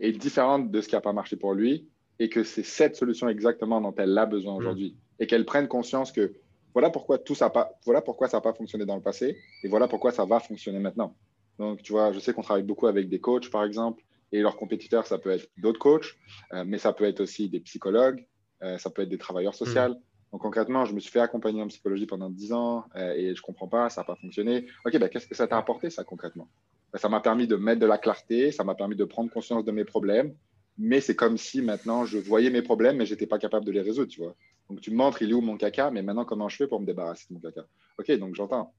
Est différente de ce qui n'a pas marché pour lui et que c'est cette solution exactement dont elle a besoin hmm. aujourd'hui. Et qu'elle prenne conscience que voilà pourquoi tout ça pas, voilà pourquoi ça n'a pas fonctionné dans le passé et voilà pourquoi ça va fonctionner maintenant. Donc, tu vois, je sais qu'on travaille beaucoup avec des coachs, par exemple, et leurs compétiteurs, ça peut être d'autres coachs, euh, mais ça peut être aussi des psychologues, euh, ça peut être des travailleurs sociaux. Hmm. Donc, concrètement, je me suis fait accompagner en psychologie pendant 10 ans euh, et je ne comprends pas, ça n'a pas fonctionné. OK, ben, qu'est-ce que ça t'a apporté, ça, concrètement? Ça m'a permis de mettre de la clarté, ça m'a permis de prendre conscience de mes problèmes, mais c'est comme si maintenant je voyais mes problèmes, mais je n'étais pas capable de les résoudre, tu vois. Donc, tu me montres, il est où mon caca, mais maintenant, comment je fais pour me débarrasser de mon caca? OK, donc j'entends.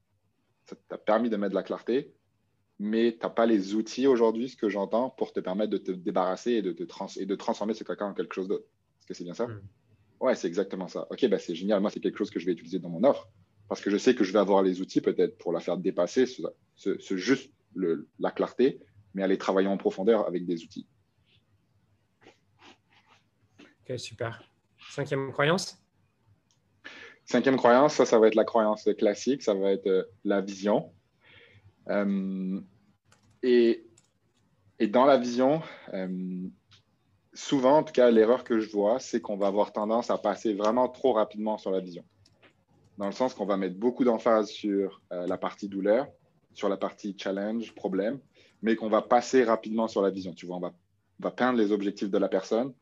Ça t'a permis de mettre de la clarté, mais tu n'as pas les outils aujourd'hui, ce que j'entends, pour te permettre de te débarrasser et de, te trans et de transformer ce caca en quelque chose d'autre. Est-ce que c'est bien ça? Hmm. Ouais, c'est exactement ça. OK, bah, c'est génial. Moi, c'est quelque chose que je vais utiliser dans mon offre parce que je sais que je vais avoir les outils peut-être pour la faire dépasser, ce, juste la clarté, mais aller travailler en profondeur avec des outils. Ok, super. Cinquième croyance? Cinquième croyance, ça, ça va être la croyance classique, ça va être euh, la vision. Euh, et, et, dans la vision, euh, souvent, en tout cas, l'erreur que je vois, c'est qu'on va avoir tendance à passer vraiment trop rapidement sur la vision. Dans le sens qu'on va mettre beaucoup d'emphase sur la partie douleur, sur la partie challenge, problème, mais qu'on va passer rapidement sur la vision. Tu vois, on va, on va peindre les objectifs de la personne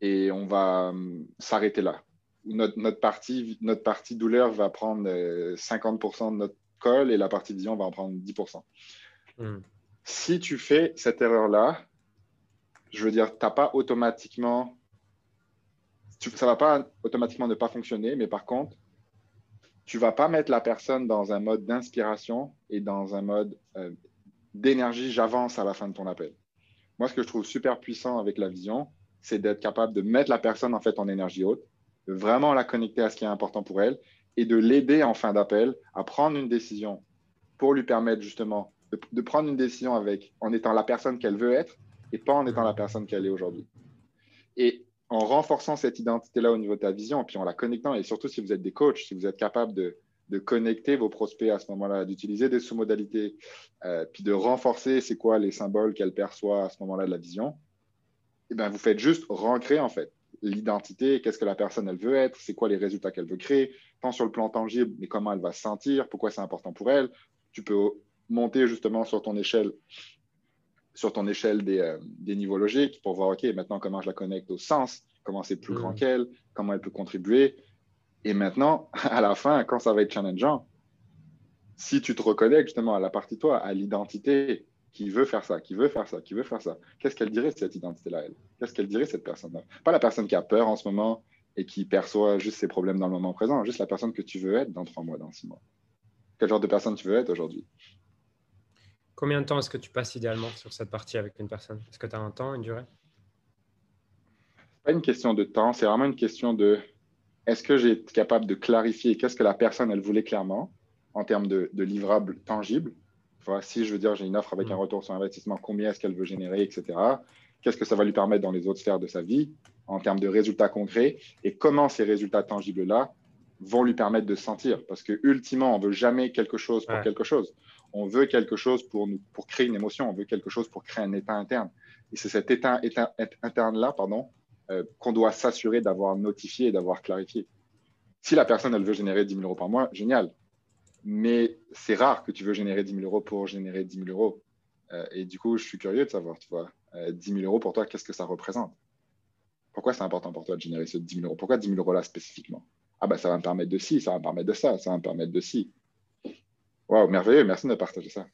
et on va s'arrêter là notre, partie, notre partie douleur va prendre 50% euh, de notre col et la partie vision va en prendre 10%. Hmm. Si tu fais cette erreur-là, je veux dire, tu n'as pas automatiquement. ça ne va pas automatiquement ne pas fonctionner, mais par contre, tu ne vas pas mettre la personne dans un mode d'inspiration et dans un mode euh, d'énergie, j'avance à la fin de ton appel. Moi, ce que je trouve super puissant avec la vision, c'est d'être capable de mettre la personne en fait en énergie haute de vraiment la connecter à ce qui est important pour elle et de l'aider en fin d'appel à prendre une décision pour lui permettre justement de, prendre une décision avec en étant la personne qu'elle veut être et pas en étant la personne qu'elle est aujourd'hui. Et en renforçant cette identité-là au niveau de ta vision, puis en la connectant, et surtout si vous êtes des coachs, si vous êtes capable de, connecter vos prospects à ce moment-là, d'utiliser des sous-modalités, euh, puis de renforcer c'est quoi les symboles qu'elle perçoit à ce moment-là de la vision, et eh ben vous faites juste rancrer en fait l'identité, qu'est-ce que la personne elle veut être, c'est quoi les résultats qu'elle veut créer, tant sur le plan tangible, mais comment elle va se sentir, pourquoi c'est important pour elle. Tu peux monter justement sur ton échelle, sur ton échelle des, euh, niveaux logiques pour voir, OK, maintenant comment je la connecte au sens, comment c'est plus grand mmh. qu'elle, comment elle peut contribuer. Et maintenant, à la fin, quand ça va être challengeant, si tu te reconnectes justement à la partie toi, à l'identité, qui veut faire ça, qui veut faire ça, qui veut faire ça. Qu'est-ce qu'elle dirait cette identité-là, elle? Qu'est-ce qu'elle dirait cette personne-là? Pas la personne qui a peur en ce moment et qui perçoit juste ses problèmes dans le moment présent, juste la personne que tu veux être dans trois mois, dans six mois. Quel genre de personne tu veux être aujourd'hui? Combien de temps est-ce que tu passes idéalement sur cette partie avec une personne? Est-ce que tu as un temps, une durée? Pas une question de temps, c'est vraiment une question de est-ce que j'ai été capable de clarifier qu'est-ce que la personne elle voulait clairement en termes de, de livrables tangibles si je veux dire, j'ai une offre avec un mm. retour sur investissement, combien est-ce qu'elle veut générer, etc. Qu'est-ce que ça va lui permettre dans les autres sphères de sa vie en termes de résultats concrets et comment ces résultats tangibles-là vont lui permettre de sentir? Parce que ultimement, on veut jamais quelque chose pour quelque chose. On veut quelque chose pour, créer une émotion, on veut quelque chose pour créer un état interne. Et c'est cet état, interne-là pardon, euh, qu'on doit s'assurer d'avoir notifié et d'avoir clarifié. Si la personne, veut générer 10 000 euros par mois, génial mais c'est rare que tu veux générer 10 000 euros pour générer 10 000 euros. Euh, et du coup, je suis curieux de savoir, tu vois, 10 euh, 000 euros pour toi, qu'est-ce que ça représente? Pourquoi c'est important pour toi de générer ce 10 000 euros? Pourquoi 10 000 euros là spécifiquement? Ah bah ça va me permettre de ci, ça va me permettre de ça, ça va me permettre de ci. Waouh, merveilleux, merci de partager ça.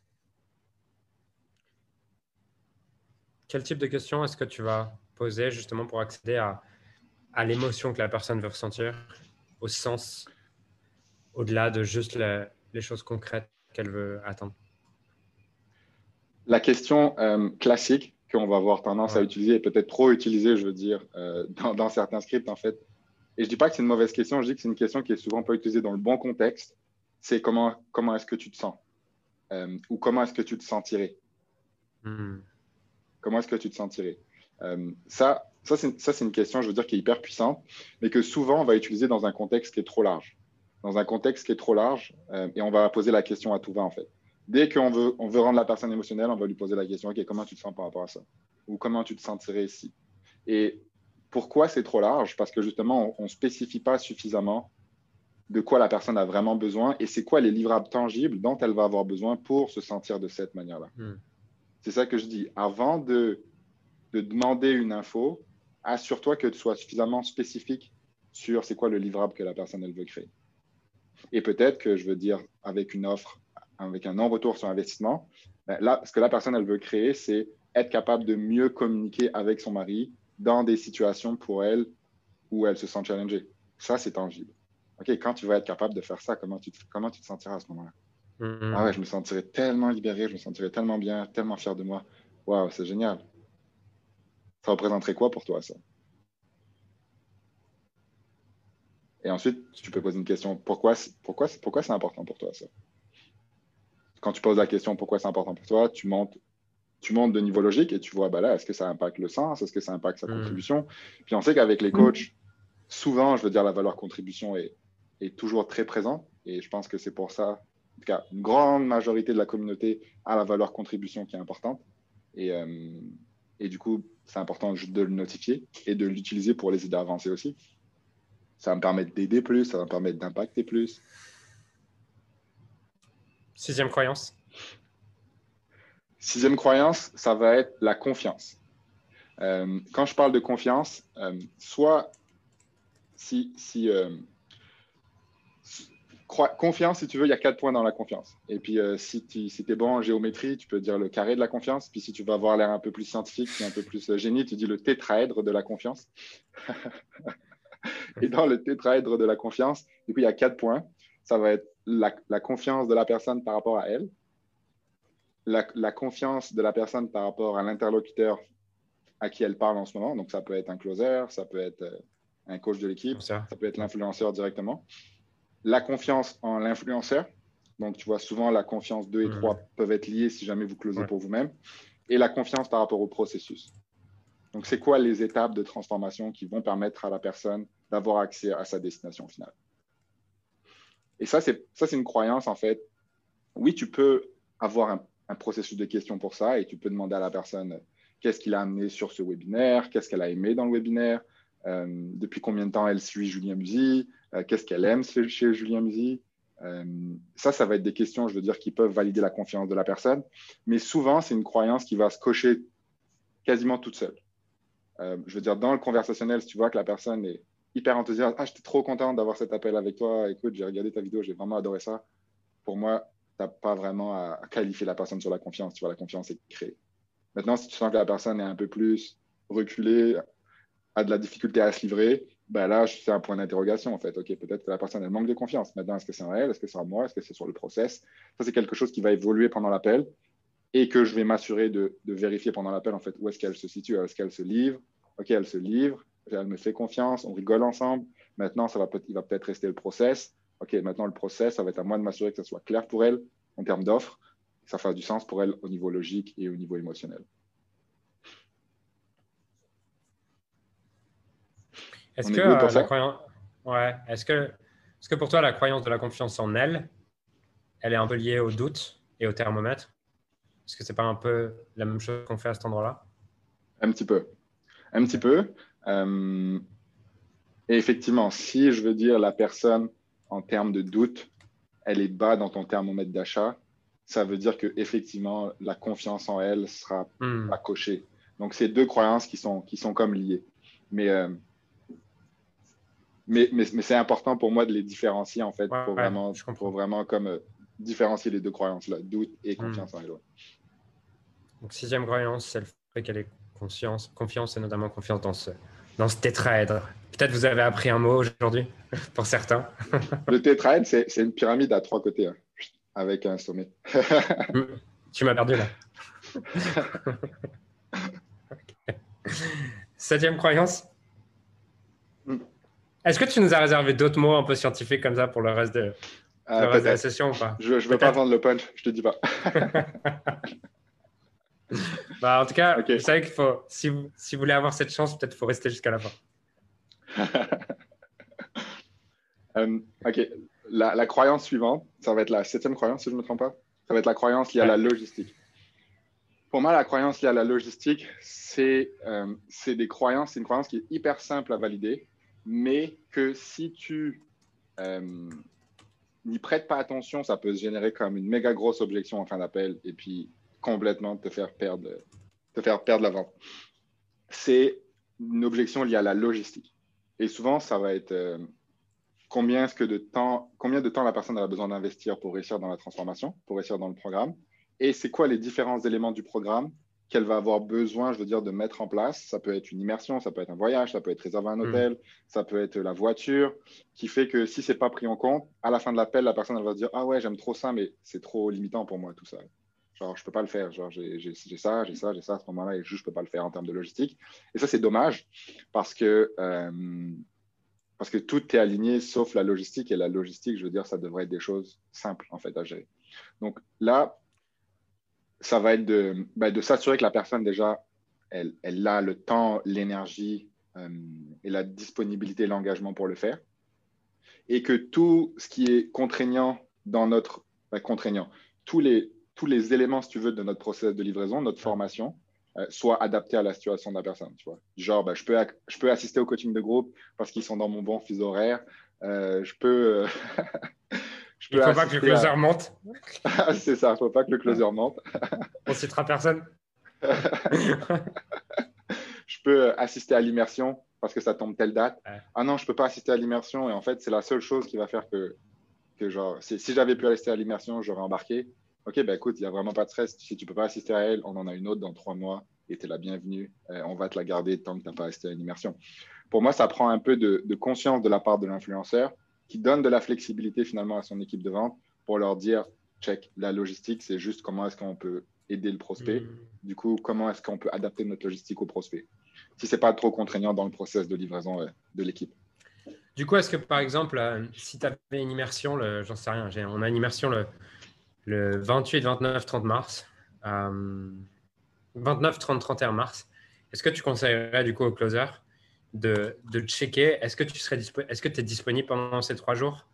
Quel type de questions est-ce que tu vas poser justement pour accéder à, à l'émotion que la personne veut ressentir, au sens au-delà de juste les choses concrètes qu'elle veut atteindre La question euh, classique qu'on va avoir tendance à utiliser et peut-être trop utiliser, je veux dire, euh, dans, certains scripts, en fait. Et je ne dis pas que c'est une mauvaise question, je dis que c'est une question qui est souvent pas utilisée dans le bon contexte. C'est comment, comment est-ce que tu te sens euh, Ou comment est-ce que tu te sentirais? Hmm. Comment est-ce que tu te sentirais? Ça, ça c'est une question, je veux dire, qui est hyper puissante, mais que souvent on va utiliser dans un contexte qui est trop large. Dans un contexte qui est trop large euh, et on va poser la question à tout va en fait. Dès qu'on veut, on veut rendre la personne émotionnelle, on va lui poser la question, OK, comment tu te sens par rapport à ça? Ou comment tu te sentirais ici? Et pourquoi c'est trop large? Parce que justement, on ne spécifie pas suffisamment de quoi la personne a vraiment besoin et c'est quoi les livrables tangibles dont elle va avoir besoin pour se sentir de cette manière-là. Hmm. C'est ça que je dis. Avant de, de demander une info, assure-toi que tu sois suffisamment spécifique sur c'est quoi le livrable que la personne elle veut créer. Et peut-être que je veux dire, avec une offre, avec un non-retour sur investissement, ben là, ce que la personne, elle veut créer, c'est être capable de mieux communiquer avec son mari dans des situations pour elle où elle se sent challengée. Ça, c'est tangible. OK, quand tu vas être capable de faire ça, comment tu te, comment tu te sentiras à ce moment-là? Mm-hmm. Ah ouais, je me sentirais tellement libéré, je me sentirais tellement bien, tellement fier de moi. Waouh, c'est génial. Ça représenterait quoi pour toi, ça? Et ensuite, tu peux poser une question pourquoi, pourquoi, pourquoi c'est important pour toi ça? Quand tu poses la question pourquoi c'est important pour toi, tu montes, tu montes de niveau logique et tu vois bah là, est-ce que ça impacte le sens? Est-ce que ça impacte sa hmm. contribution? Puis on sait qu'avec les coachs, souvent, je veux dire, la valeur contribution est, est toujours très présente. Et je pense que c'est pour ça, en tout cas, une grande majorité de la communauté a la valeur contribution qui est importante. Et, euh, et du coup, c'est important de le notifier et de l'utiliser pour les aider à avancer aussi. Ça va me permettre d'aider plus, ça va me permettre d'impacter plus. Sixième croyance. Sixième croyance, ça va être la confiance. Euh, quand je parle de confiance, euh, soit si, si euh, confiance, si tu veux, il y a quatre points dans la confiance. Et puis, si tu si es bon en géométrie, tu peux dire le carré de la confiance. Puis, si tu vas avoir l'air un peu plus scientifique, un peu plus génie, tu dis le tétraèdre de la confiance. Et dans le tétraèdre de la confiance, du coup, il y a quatre points. Ça va être la, confiance de la personne par rapport à elle, la, confiance de la personne par rapport à l'interlocuteur à qui elle parle en ce moment. Donc, ça peut être un closer, ça peut être euh, un coach de l'équipe, ça. peut être l'influenceur directement. La confiance en l'influenceur. Donc, tu vois, souvent, la confiance 2 et 3 peuvent être liées si jamais vous closez pour vous-même. Et la confiance par rapport au processus. Donc, c'est quoi les étapes de transformation qui vont permettre à la personne d'avoir accès à sa destination finale? Et ça, c'est une croyance, en fait. Oui, tu peux avoir un, processus de questions pour ça et tu peux demander à la personne qu'est-ce qu'il a amené sur ce webinaire, qu'est-ce qu'elle a aimé dans le webinaire, euh, depuis combien de temps elle suit Julien Musy, euh, qu'est-ce qu'elle aime chez Julien Musy. Euh, ça, ça va être des questions, je veux dire, qui peuvent valider la confiance de la personne. Mais souvent, c'est une croyance qui va se cocher quasiment toute seule. Euh, je veux dire, dans le conversationnel, si tu vois que la personne est hyper enthousiaste, ah, j'étais trop content d'avoir cet appel avec toi, écoute, j'ai regardé ta vidéo, j'ai vraiment adoré ça. Pour moi, tu n'as pas vraiment à, qualifier la personne sur la confiance, tu vois, la confiance est créée. Maintenant, si tu sens que la personne est un peu plus reculée, a de la difficulté à se livrer, ben là, c'est un point d'interrogation en fait. Ok, peut-être que la personne elle manque de confiance. Maintenant, est-ce que c'est en elle, est-ce que c'est en moi, est-ce que c'est sur le process? Ça, c'est quelque chose qui va évoluer pendant l'appel et que je vais m'assurer de, vérifier pendant l'appel en fait où est-ce qu'elle se situe, est-ce qu'elle se livre, ok, elle se livre, elle me fait confiance, on rigole ensemble. Maintenant, ça va il va peut-être rester le process. Ok, maintenant le process, ça va être à moi de m'assurer que ça soit clair pour elle en termes d'offres, que ça fasse du sens pour elle au niveau logique et au niveau émotionnel. Est-ce que, euh, la croyance... ouais. est-ce que, est-ce que pour toi la croyance de la confiance en elle, elle est un peu liée au doute et au thermomètre? Est-ce que c'est pas un peu la même chose qu'on fait à cet endroit-là? Un petit peu. Un petit peu. Euh, et effectivement, si je veux dire la personne en termes de doute, elle est bas dans ton thermomètre d'achat, ça veut dire que effectivement la confiance en elle sera hmm. pas cochée. Donc c'est deux croyances qui sont qui sont comme liées. Mais euh, mais, mais, mais c'est important pour moi de les différencier, en fait, pour, vraiment, pour vraiment comme euh, différencier les deux croyances, là, doute et hmm. confiance en les Donc, sixième croyance, c'est le fait qu'elle ait confiance, confiance et notamment confiance dans ce, dans ce tétraèdre. Peut-être vous avez appris un mot aujourd'hui, pour certains. le tétraèdre, c'est une pyramide à trois côtés, hein, avec un sommet. Hmm. tu m'as perdu là. Septième croyance. Est-ce que tu nous as réservé d'autres mots un peu scientifiques comme ça pour le reste de, euh, la session ou pas? Je ne veux pas vendre le punch, je te dis pas. bah, en tout cas, vous savez qu'il faut, si vous, si vous voulez avoir cette chance, peut-être faut rester jusqu'à la fin. Euh, ok, la, croyance suivante, ça va être la septième croyance, si je ne me trompe pas. Ça va être la croyance liée à la logistique. Pour moi, la croyance liée à la logistique, c'est euh, des croyances, c'est une croyance qui est hyper simple à valider, mais que si tu euh, n'y prêtes pas attention, ça peut se générer comme une méga grosse objection en fin d'appel et puis complètement te faire perdre, te faire perdre la vente. C'est une objection liée à la logistique. Et souvent, ça va être euh, combien, -ce que de temps, combien de temps la personne a besoin d'investir pour réussir dans la transformation, pour réussir dans le programme, et c'est quoi les différents éléments du programme qu'elle va avoir besoin, je veux dire, de mettre en place. Ça peut être une immersion, ça peut être un voyage, ça peut être réserver un hmm. hôtel, ça peut être la voiture, qui fait que si c'est pas pris en compte, à la fin de l'appel, la personne elle va se dire ah ouais j'aime trop ça, mais c'est trop limitant pour moi tout ça. Genre je peux pas le faire. Genre j'ai ça, j'ai ça, j'ai ça à ce moment-là et juste je peux pas le faire en termes de logistique. Et ça c'est dommage parce que euh, parce que tout est aligné sauf la logistique et la logistique, je veux dire, ça devrait être des choses simples en fait à gérer. Donc là, ça va être de, ben, de s'assurer que la personne, déjà, elle, elle a le temps, l'énergie euh, et la disponibilité, l'engagement pour le faire. Et que tout ce qui est contraignant dans notre. Ben, contraignant, tous les, tous les éléments, si tu veux, de notre processus de livraison, notre formation, euh, soient adaptés à la situation de la personne. Tu vois. Genre, ben, je, peux, je peux assister au coaching de groupe parce qu'ils sont dans mon bon fuseau horaire. Euh, je peux. Il ne faut pas que le closer monte. c'est ça, il ne faut pas que le closer monte. On citera personne. je peux assister à l'immersion parce que ça tombe telle date. Ah non, je ne peux pas assister à l'immersion et en fait, c'est la seule chose qui va faire que, que genre, si, j'avais pu assister à l'immersion, j'aurais embarqué. Ok, ben écoute, il n'y a vraiment pas de stress. Si tu ne peux pas assister à elle, on en a une autre dans trois mois et tu es la bienvenue. Euh, on va te la garder tant que tu n'as pas assisté à l'immersion. Pour moi, ça prend un peu de, de conscience de la part de l'influenceur qui donne de la flexibilité finalement à son équipe de vente pour leur dire, check, la logistique, c'est juste comment est-ce qu'on peut aider le prospect. Mm. Du coup, comment est-ce qu'on peut adapter notre logistique au prospect? Si c'est pas trop contraignant dans le process de livraison euh, de l'équipe. Du coup, est-ce que par exemple, euh, si tu avais une immersion, j'en sais rien, on a une immersion le, le 28, 29, 30 mars, 29, 30, 31 mars, est-ce que tu conseillerais du coup au closer de, de checker. Est-ce que tu serais est-ce que tu es disponible pendant ces trois jours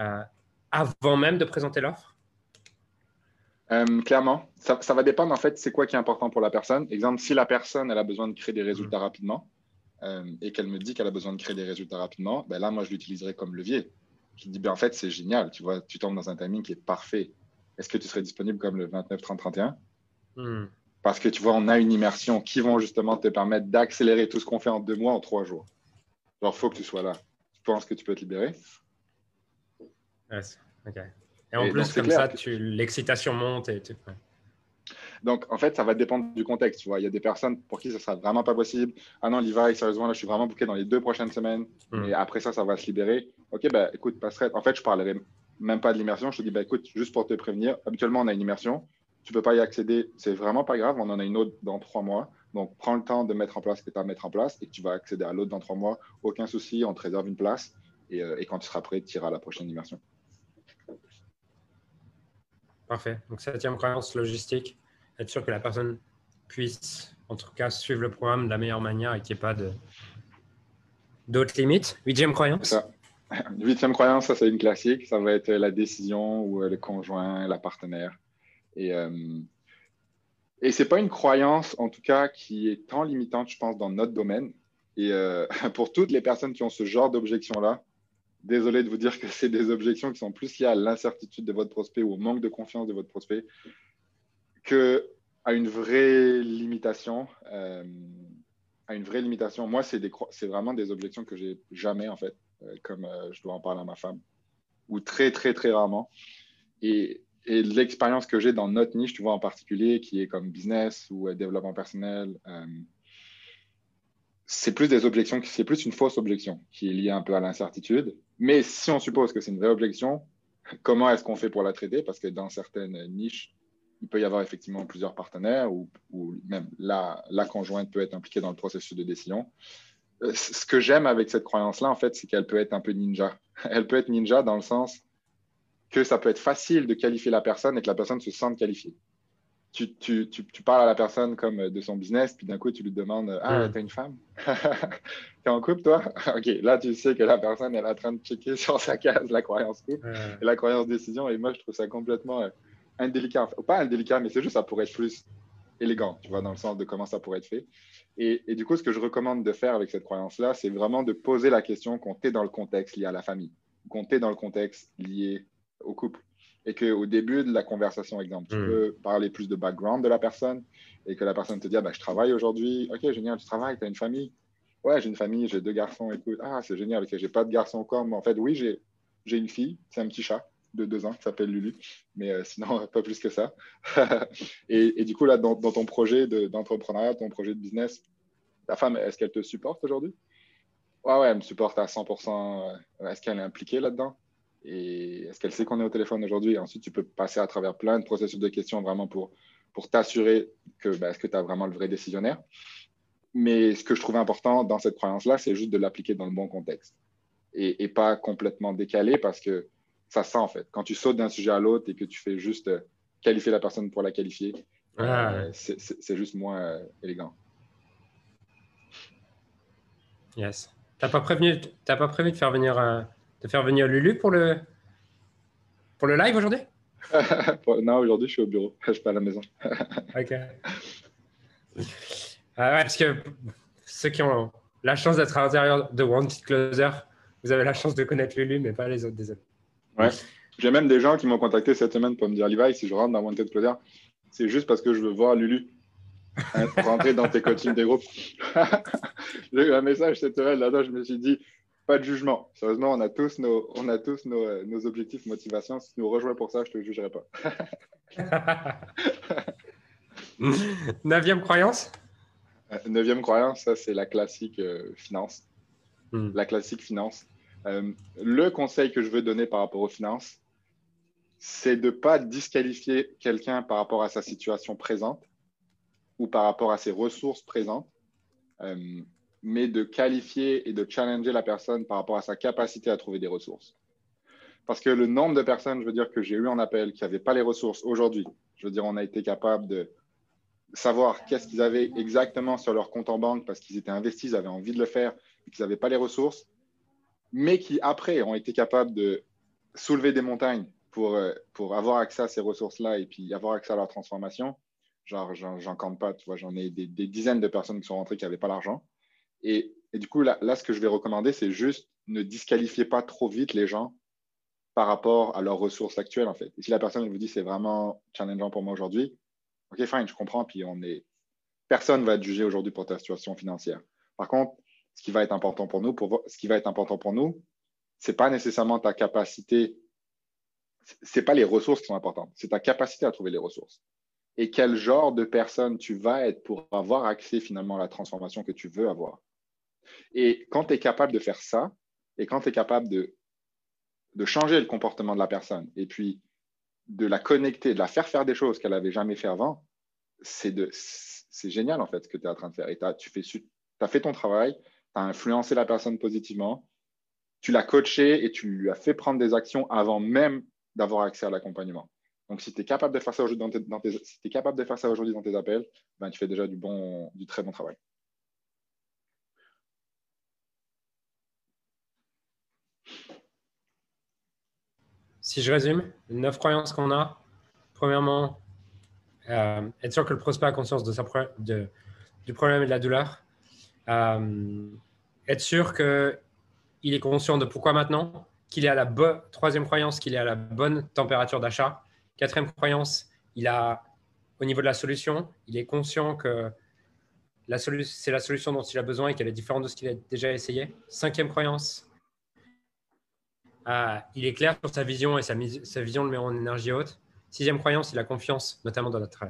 euh, avant même de présenter l'offre? Euh, Clairement, ça, ça, va dépendre en fait c'est quoi qui est important pour la personne. Exemple, si la personne elle a besoin de créer des résultats rapidement euh, et qu'elle me dit qu'elle a besoin de créer des résultats rapidement, ben là moi je l'utiliserai comme levier. Je dis ben en fait c'est génial, tu vois, tu tombes dans un timing qui est parfait. Est-ce que tu serais disponible comme le 29, 30, 31 parce que tu vois, on a une immersion qui vont justement te permettre d'accélérer tout ce qu'on fait en deux mois en trois jours. Alors, il faut que tu sois là. Tu penses que tu peux te libérer? OK. Et en plus, comme ça, l'excitation monte et Donc, en fait, ça va dépendre du contexte. Tu vois, il y a des personnes pour qui ça sera vraiment pas possible. Ah non, Levi, sérieusement, là, je suis vraiment booké dans les deux prochaines semaines. Hmm. Et après ça, ça va se libérer. OK, bah, écoute, passerait. En fait, je parlerai même pas de l'immersion. Je te dis, bah, écoute, juste pour te prévenir, habituellement, on a une immersion tu peux pas y accéder, c'est vraiment pas grave, on en a une autre dans trois mois. Donc, prends le temps de mettre en place ce que tu as à mettre en place et tu vas accéder à l'autre dans trois mois. Aucun souci, on te réserve une place et, euh, quand tu seras prêt, tu iras à la prochaine immersion. Parfait. Donc, septième croyance logistique, être sûr que la personne puisse, en tout cas, suivre le programme de la meilleure manière et qu'il n'y ait pas de, d'autres limites. Huitième croyance ça. Huitième croyance, ça c'est une classique. Ça va être la décision ou le conjoint, la partenaire et, euh, ce n'est pas une croyance, en tout cas, qui est tant limitante, je pense, dans notre domaine. Et euh, pour toutes les personnes qui ont ce genre d'objections-là, désolé de vous dire que c'est des objections qui sont plus liées à l'incertitude de votre prospect ou au manque de confiance de votre prospect qu'à une vraie limitation. Euh, à une vraie limitation. Moi, c'est vraiment des objections que j'ai jamais, en fait, comme je dois en parler à ma femme, ou très, très, très rarement. Et, et l'expérience que j'ai dans notre niche, tu vois, en particulier, qui est comme business ou développement personnel, c'est plus des objections, c'est plus une fausse objection qui est liée un peu à l'incertitude. Mais si on suppose que c'est une vraie objection, comment est-ce qu'on fait pour la traiter? Parce que dans certaines niches, il peut y avoir effectivement plusieurs partenaires ou, même la, la, conjointe peut être impliquée dans le processus de décision. Euh, ce que j'aime avec cette croyance-là, en fait, c'est qu'elle peut être un peu ninja. Elle peut être ninja dans le sens que ça peut être facile de qualifier la personne et que la personne se sente qualifiée tu, tu, tu, parles à la personne comme de son business, puis d'un coup, tu lui demandes Ah, t'as une femme T'es en couple, toi? Ok, là, tu sais que la personne, elle est en train de checker sur sa case la croyance couple et la croyance décision. Et moi, je trouve ça complètement euh, indélicat. Pas indélicat, mais c'est juste ça pourrait être plus élégant, tu vois, dans le sens de comment ça pourrait être fait. Et, et du coup, ce que je recommande de faire avec cette croyance-là, c'est vraiment de poser la question qu'on t'est dans le contexte lié à la famille, qu'on t'est dans le contexte lié au couple et qu'au début de la conversation, exemple, tu hmm. peux parler plus de background de la personne et que la personne te dit ah, bah, Je travaille aujourd'hui. Ok, génial, tu travailles, tu as une famille Ouais, j'ai une famille, j'ai deux garçons. Écoute, ah, c'est génial, ok, j'ai pas de garçon encore, mais en fait, oui, j'ai une fille, c'est un petit chat de deux ans qui s'appelle Lulu, mais euh, sinon, pas plus que ça. et, et, du coup, là, dans, dans ton projet d'entrepreneuriat, ton projet de business, ta femme, est-ce qu'elle te supporte aujourd'hui? Ouais, ouais, elle me supporte à 100%. Est-ce qu'elle est impliquée là-dedans? Et est-ce qu'elle sait qu'on est au téléphone aujourd'hui? Ensuite, tu peux passer à travers plein de processus de questions vraiment pour, pour t'assurer que ben, est-ce que tu as vraiment le vrai décisionnaire? Mais ce que je trouve important dans cette croyance-là, c'est juste de l'appliquer dans le bon contexte et, pas complètement décalé parce que ça sent en fait. Quand tu sautes d'un sujet à l'autre et que tu fais juste euh, qualifier la personne pour la qualifier, ah. euh, c'est juste moins euh, élégant. Yes. Tu n'as pas, prévenu, pas prévu de faire venir un de faire venir Lulu pour le, pour le live aujourd'hui? Non, aujourd'hui, je suis au bureau. Je suis pas à la maison. ok. Ah ouais, parce que ceux qui ont la chance d'être à l'intérieur de Wanted Closer, vous avez la chance de connaître Lulu, mais pas les autres, désolé. Ouais. J'ai même des gens qui m'ont contacté cette semaine pour me dire Levi, si je rentre dans Wanted Closer, c'est juste parce que je veux voir Lulu hein, rentrer dans tes coachings des groupes. J'ai eu un message cette semaine là-dedans, je me suis dit pas de jugement. Sérieusement, on a tous nos, on a tous nos, euh, nos objectifs, motivation. Si tu nous rejoins pour ça, je te jugerai pas. Neuvième croyance? Euh, Neuvième croyance, ça c'est la classique euh, finance. Hmm. La classique finance. le conseil que je veux donner par rapport aux finances, c'est de ne pas disqualifier quelqu'un par rapport à sa situation présente ou par rapport à ses ressources présentes mais de qualifier et de challenger la personne par rapport à sa capacité à trouver des ressources. Parce que le nombre de personnes, je veux dire, que j'ai eu en appel qui n'avaient pas les ressources aujourd'hui, je veux dire, on a été capable de savoir qu'est-ce qu'ils avaient exactement sur leur compte en banque parce qu'ils étaient investis, ils avaient envie de le faire et qu'ils n'avaient pas les ressources, mais qui après ont été capables de soulever des montagnes pour, euh, pour avoir accès à ces ressources-là et puis avoir accès à leur transformation. Genre, j'en compte pas, tu vois, j'en ai des, dizaines de personnes qui sont rentrées qui n'avaient pas l'argent. Et, du coup, là, ce que je vais recommander, c'est juste ne disqualifiez pas trop vite les gens par rapport à leurs ressources actuelles, en fait. Et si la personne vous dit c'est vraiment challengeant pour moi aujourd'hui, ok, fine, je comprends, puis on est. Personne ne va être jugé aujourd'hui pour ta situation financière. Par contre, ce qui va être important pour nous, pour... ce qui va être important pour nous, c'est pas nécessairement ta capacité, c'est pas les ressources qui sont importantes, c'est ta capacité à trouver les ressources. Et quel genre de personne tu vas être pour avoir accès finalement à la transformation que tu veux avoir. Et quand tu es capable de faire ça, et quand tu es capable de, changer le comportement de la personne, et puis de la connecter, de la faire faire des choses qu'elle n'avait jamais fait avant, c'est génial en fait ce que tu es en train de faire. Et tu as fait ton travail, tu as influencé la personne positivement, tu l'as coaché et tu lui as fait prendre des actions avant même d'avoir accès à l'accompagnement. Donc, si tu es capable de faire ça aujourd'hui dans tes, de faire ça aujourd'hui dans tes appels, ben, tu fais déjà du, bon, du très bon travail. Si je résume, les neuf croyances qu'on a, premièrement, euh, être sûr que le prospect a conscience du problème et de la douleur. Euh, être sûr qu'il est conscient de pourquoi maintenant, qu'il est à la bonne, troisième croyance, qu'il est à la bonne température d'achat. Quatrième croyance, il a, au niveau de la solution, il est conscient que c'est la solution dont il a besoin et qu'elle est différente de ce qu'il a déjà essayé. Cinquième croyance, Euh, il est clair sur sa vision et sa, sa, vision le met en énergie haute. Sixième croyance, il a confiance, notamment dans notre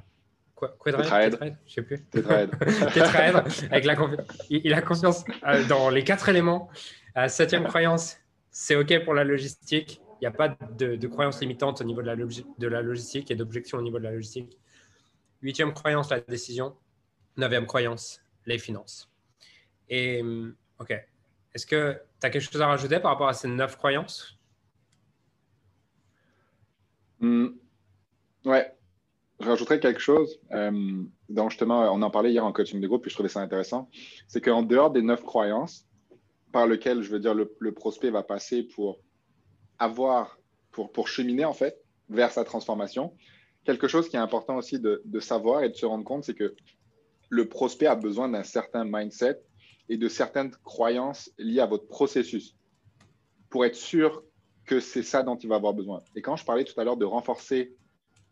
Quoi, Tetraèdre Je sais plus. Tétraèdre. Tétraèdre, avec la il, a confiance euh, dans les quatre éléments. Euh, septième croyance, c'est OK pour la logistique. Il n'y a pas de, de, croyance limitante au niveau de la, de la logistique et d'objection au niveau de la logistique. Huitième croyance, la décision. Neuvième croyance, les finances. Et OK. Est-ce que as quelque chose à rajouter par rapport à ces neuf croyances? Mmh. Ouais. Je rajouterais quelque chose. Euh, dont justement, on en parlait hier en coaching de groupe, puis je trouvais ça intéressant. C'est qu'en dehors des neuf croyances par lesquelles, je veux dire, le, prospect va passer pour avoir, pour, pour cheminer en fait vers sa transformation, quelque chose qui est important aussi de savoir et de se rendre compte, c'est que le prospect a besoin d'un certain mindset et de certaines croyances liées à votre processus pour être sûr que c'est ça dont il va avoir besoin. Et quand je parlais tout à l'heure de renforcer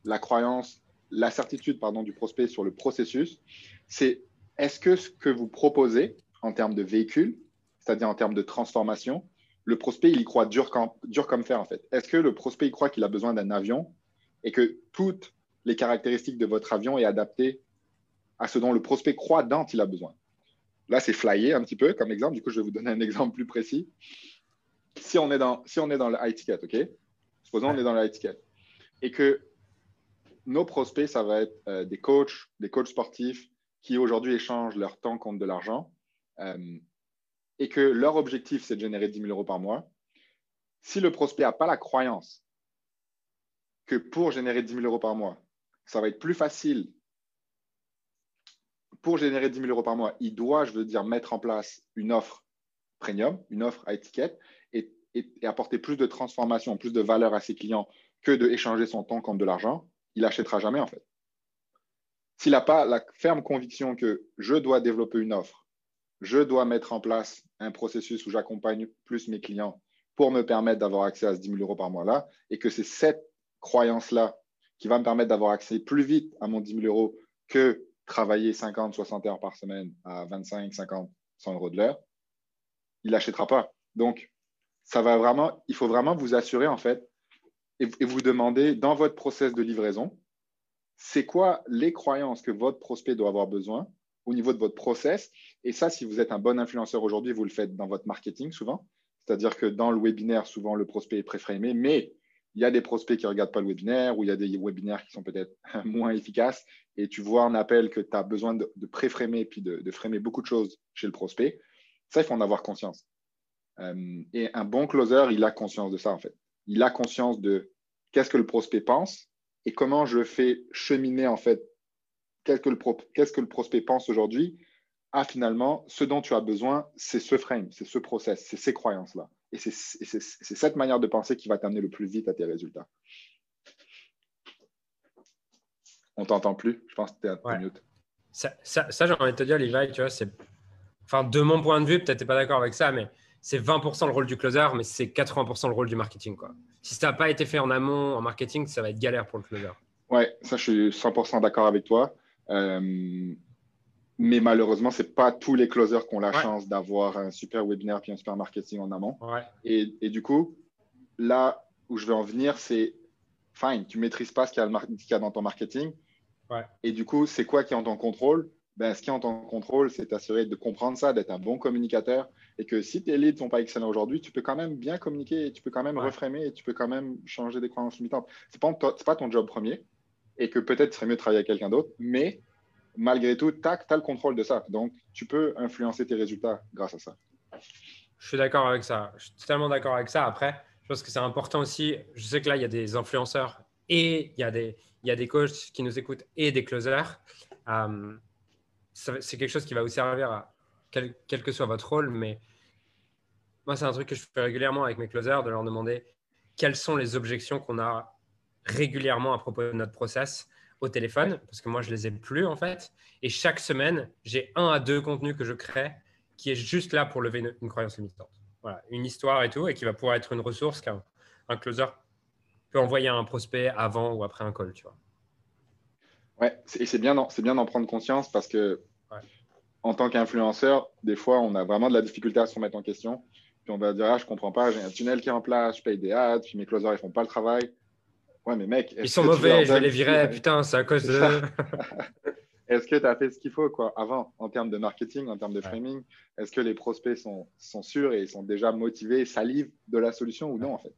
la croyance, la certitude pardon, du prospect sur le processus, c'est est-ce que ce que vous proposez en termes de véhicule, c'est-à-dire en termes de transformation, le prospect, il y croit dur comme, dur comme fer en fait. Est-ce que le prospect, il croit qu'il a besoin d'un avion et que toutes les caractéristiques de votre avion est adaptées à ce dont le prospect croit dont il a besoin? Là, c'est flyé un petit peu comme exemple. Du coup, je vais vous donner un exemple plus précis. Si on est dans, si on est dans le high ticket, OK? Supposons qu'on est dans le high ticket et que nos prospects, ça va être euh, des coachs, des coachs sportifs qui aujourd'hui échangent leur temps contre de l'argent euh, et que leur objectif, c'est de générer 10 000 euros par mois. Si le prospect n'a pas la croyance que pour générer 10 000 euros par mois, ça va être plus facile pour générer 10 000 euros par mois, il doit, je veux dire, mettre en place une offre premium, une offre à étiquette et, apporter plus de transformation, plus de valeur à ses clients que de échanger son temps contre de l'argent, il n'achètera jamais en fait. S'il n'a pas la ferme conviction que je dois développer une offre, je dois mettre en place un processus où j'accompagne plus mes clients pour me permettre d'avoir accès à ce 10 000 euros par mois là, et que c'est cette croyance-là qui va me permettre d'avoir accès plus vite à mon 10 000 euros que travailler 50, 60 heures par semaine à 25, 50, 100 euros de l'heure, il n'achètera pas. Donc, ça va vraiment, il faut vraiment vous assurer en fait et, vous demander dans votre process de livraison, c'est quoi les croyances que votre prospect doit avoir besoin au niveau de votre process. Et ça, si vous êtes un bon influenceur aujourd'hui, vous le faites dans votre marketing souvent. C'est-à-dire que dans le webinaire, souvent, le prospect est préframé, mais il y a des prospects qui ne regardent pas le webinaire ou il y a des webinaires qui sont peut-être moins efficaces et tu vois un appel que tu as besoin de, pré-framer puis de, framer beaucoup de choses chez le prospect, ça, il faut en avoir conscience. Euh, et un bon closer, il a conscience de ça, en fait. Il a conscience de qu'est-ce que le prospect pense et comment je fais cheminer, en fait, qu'est-ce que le, qu'est-ce que le prospect pense aujourd'hui à finalement, ce dont tu as besoin, c'est ce frame, c'est ce process, c'est ces croyances-là. Et c'est cette manière de penser qui va t'amener le plus vite à tes résultats. On t'entend plus? Je pense que tu es un mute. Ça, ça, ça j'ai envie de te dire, Levi, tu vois, c'est. Enfin, de mon point de vue, peut-être tu n'es pas d'accord avec ça, mais c'est 20% le rôle du closer, mais c'est 80% le rôle du marketing. Quoi. Si ça n'a pas été fait en amont, en marketing, ça va être galère pour le closer. Ouais, ça, je suis 100% d'accord avec toi. Euh, mais malheureusement, ce n'est pas tous les closers qui ont la chance d'avoir un super webinaire puis un super marketing en amont. Et, et, du coup, là où je veux en venir, c'est fine, tu ne maîtrises pas ce qu'il y, y, a dans ton marketing. Et du coup, c'est quoi qui est en ton contrôle? Ben, Ce qui est en ton contrôle, c'est t'assurer de comprendre ça, d'être un bon communicateur. Et que si tes leads ne sont pas excellents aujourd'hui, tu peux quand même bien communiquer, et tu peux quand même reframer et tu peux quand même changer des croyances limitantes. Ce n'est pas, pas ton job premier et que peut-être il serait mieux de travailler avec quelqu'un d'autre, mais malgré tout, tu as, le contrôle de ça. Donc, tu peux influencer tes résultats grâce à ça. Je suis d'accord avec ça. Je suis totalement d'accord avec ça. Après, je pense que c'est important aussi. Je sais que là, il y a des influenceurs et il y a des, il y a des coachs qui nous écoutent et des closers. Euh, c'est quelque chose qui va vous servir à quel, quel, que soit votre rôle. Mais moi, c'est un truc que je fais régulièrement avec mes closers, de leur demander quelles sont les objections qu'on a régulièrement à propos de notre process au téléphone, parce que moi, je les ai plus en fait. Et chaque semaine, j'ai un à deux contenus que je crée qui est juste là pour lever une, croyance limitante. Voilà, une histoire et tout, et qui va pouvoir être une ressource qu'un un closer peut envoyer à un prospect avant ou après un call, tu vois. Ouais, et c'est bien, c'est bien d'en prendre conscience parce que en tant qu'influenceur, des fois, on a vraiment de la difficulté à se remettre en question. puis on va dire, ah, je comprends pas, j'ai un tunnel qui est en place, je paye des ads, puis mes closers, ils font pas le travail. Ouais, mais mec. Ils sont mauvais, je vais les virer, putain, c'est à cause de. Est-ce que tu as fait ce qu'il faut quoi, avant en termes de marketing, en termes de framing? Est-ce que les prospects sont, sont sûrs et ils sont déjà motivés, salivent de la solution ou non en fait?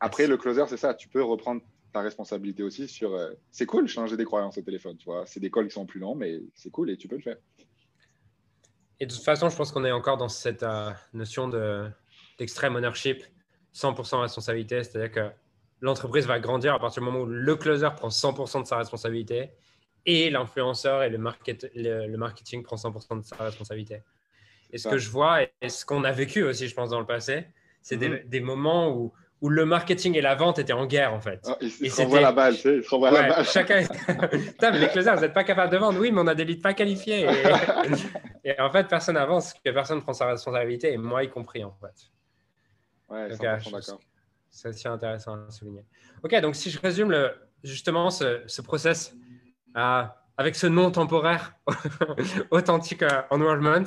Après, le closer, c'est ça. Tu peux reprendre ta responsabilité aussi sur. Euh, c'est cool changer des croyances au téléphone, tu vois. C'est des calls qui sont plus longs, mais c'est cool et tu peux le faire. Et de toute façon, je pense qu'on est encore dans cette euh, notion d'extrême ownership, 100% responsabilité, c'est-à-dire que l'entreprise va grandir à partir du moment où le closer prend 100% de sa responsabilité et l'influenceur et le, le, marketing prend 100% de sa responsabilité. Et ce que je vois, et ce qu'on a vécu aussi, je pense, dans le passé, c'est des, mhm. moments où, où, le marketing et la vente étaient en guerre, en fait. Oh, ils, se renvoient la balle, tu sais, ils se renvoient la balle. Chacun... Putain, mais les closers, vous n'êtes pas capable de vendre. Oui, mais on a des leads pas qualifiés. Et, en fait, personne n'avance, que personne prend sa responsabilité, et moi y compris, en fait. Ouais, 100% d'accord. C'est aussi intéressant à souligner. Ok, donc si je résume le, justement ce, ce process euh, avec ce nom temporaire authentique euh, enrollment,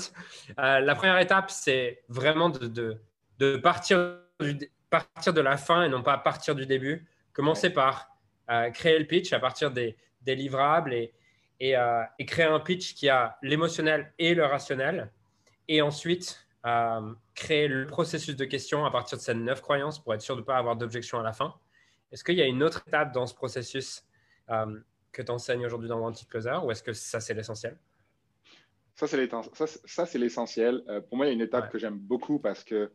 euh, la première étape, c'est vraiment de, de, de partir, du, partir de la fin et non pas partir du début. Commencer par créer le pitch à partir des, des livrables et, et, et, créer un pitch qui a l'émotionnel et le rationnel. Et ensuite, créer le processus de questions à partir de ces neuf croyances pour être sûr de ne pas avoir d'objection à la fin. Est-ce qu'il y a une autre étape dans ce processus euh, que tu enseignes aujourd'hui dans Wanted Closer ou est-ce que ça, c'est l'essentiel? Ça, c'est l'essentiel. Euh, pour moi, il y a une étape que j'aime beaucoup parce que,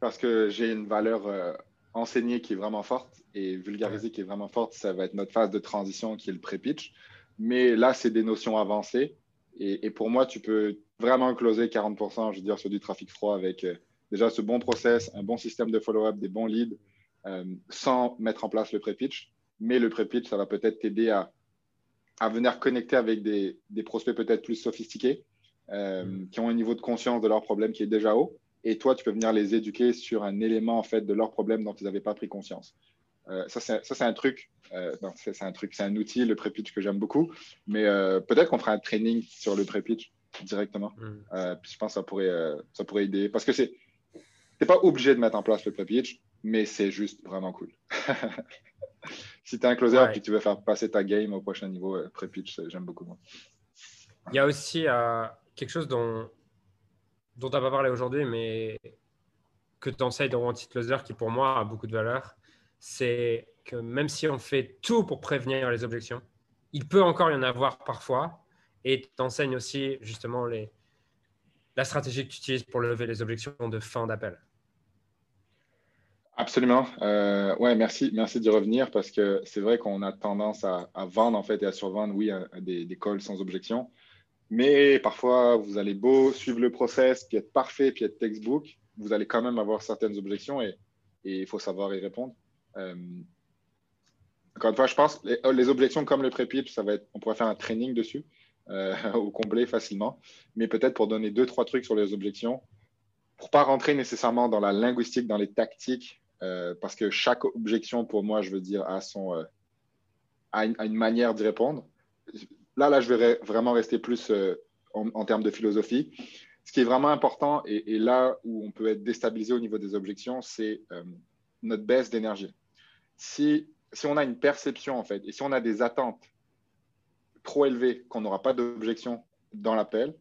parce que j'ai une valeur euh, enseignée qui est vraiment forte et vulgarisée qui est vraiment forte. Ça va être notre phase de transition qui est le pré-pitch. Mais là, c'est des notions avancées. Et, et, pour moi, tu peux vraiment closer 40%, je veux dire, sur du trafic froid avec euh, déjà ce bon process, un bon système de follow-up, des bons leads, euh, sans mettre en place le pré-pitch. Mais le pré-pitch, ça va peut-être t'aider à, à, venir connecter avec des, des prospects peut-être plus sophistiqués, euh, mm. qui ont un niveau de conscience de leur problème qui est déjà haut. Et toi, tu peux venir les éduquer sur un élément en fait de leur problème dont ils n'avaient pas pris conscience. Ça, c'est un truc, c'est un truc, c'est un outil, le pré-pitch que j'aime beaucoup. Mais peut-être qu'on fera un training sur le pré-pitch directement. Mm. Euh, puis je pense que ça pourrait, euh, ça pourrait aider. Parce que c'est n'es pas obligé de mettre en place le pré-pitch, mais c'est juste vraiment cool. si tu es un closer et que tu veux faire passer ta game au prochain niveau, euh, pré-pitch, j'aime beaucoup. Moi. Il y a aussi quelque chose dont, dont tu n'as pas parlé aujourd'hui, mais que tu enseignes dans Anti-Closer qui pour moi a beaucoup de valeur, c'est que même si on fait tout pour prévenir les objections, il peut encore y en avoir parfois et t'enseignes aussi justement les, la stratégie que tu utilises pour lever les objections de fin d'appel. Absolument. Euh, ouais, merci, merci d'y revenir parce que c'est vrai qu'on a tendance à, vendre en fait et à survendre, oui, des, des, calls sans objection. Mais parfois, vous allez beau suivre le process, puis être parfait, puis être textbook, vous allez quand même avoir certaines objections et il faut savoir y répondre. Euh, encore une fois, je pense les, les objections comme le pré-pitch, ça va être, on pourrait faire un training dessus euh, au complet facilement. Mais peut-être pour donner deux, trois trucs sur les objections, pour pas rentrer nécessairement dans la linguistique, dans les tactiques, euh, parce que chaque objection, pour moi, je veux dire, a, son, a, une, manière d'y répondre. Là, là, je vais vraiment rester plus en, termes de philosophie. Ce qui est vraiment important, et, là où on peut être déstabilisé au niveau des objections, c'est notre baisse d'énergie. Si, on a une perception, en fait, et si on a des attentes trop élevé qu'on n'aura pas d'objection dans l'appel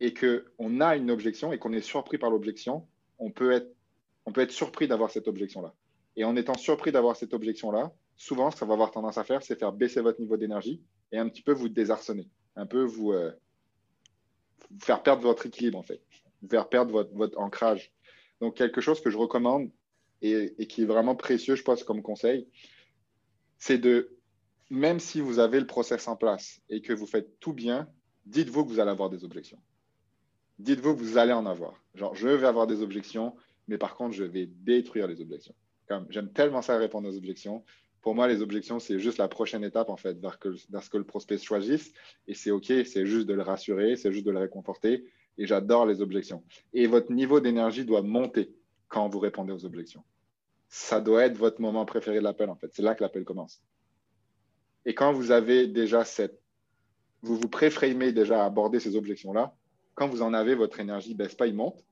et qu'on a une objection et qu'on est surpris par l'objection, on peut être, surpris d'avoir cette objection-là. Et en étant surpris d'avoir cette objection-là, souvent, ce ça va avoir tendance à faire, c'est faire baisser votre niveau d'énergie et un petit peu vous désarçonner, un peu vous, euh, faire perdre votre équilibre, en fait, vous faire perdre votre ancrage. Donc, quelque chose que je recommande et, qui est vraiment précieux, je pense, comme conseil, c'est de même si vous avez le process en place et que vous faites tout bien, dites-vous que vous allez avoir des objections. Dites-vous que vous allez en avoir. Genre, je vais avoir des objections, mais par contre, je vais détruire les objections. J'aime tellement ça répondre aux objections. Pour moi, les objections, c'est juste la prochaine étape, en fait, vers, que, ce que le prospect choisisse. Et c'est OK, c'est juste de le rassurer, c'est juste de le réconforter. Et j'adore les objections. Et votre niveau d'énergie doit monter quand vous répondez aux objections. Ça doit être votre moment préféré de l'appel, en fait. C'est là que l'appel commence. Et quand vous avez déjà cette, vous vous préframez déjà à aborder ces objections-là, quand vous en avez, votre énergie ne baisse pas, il monte.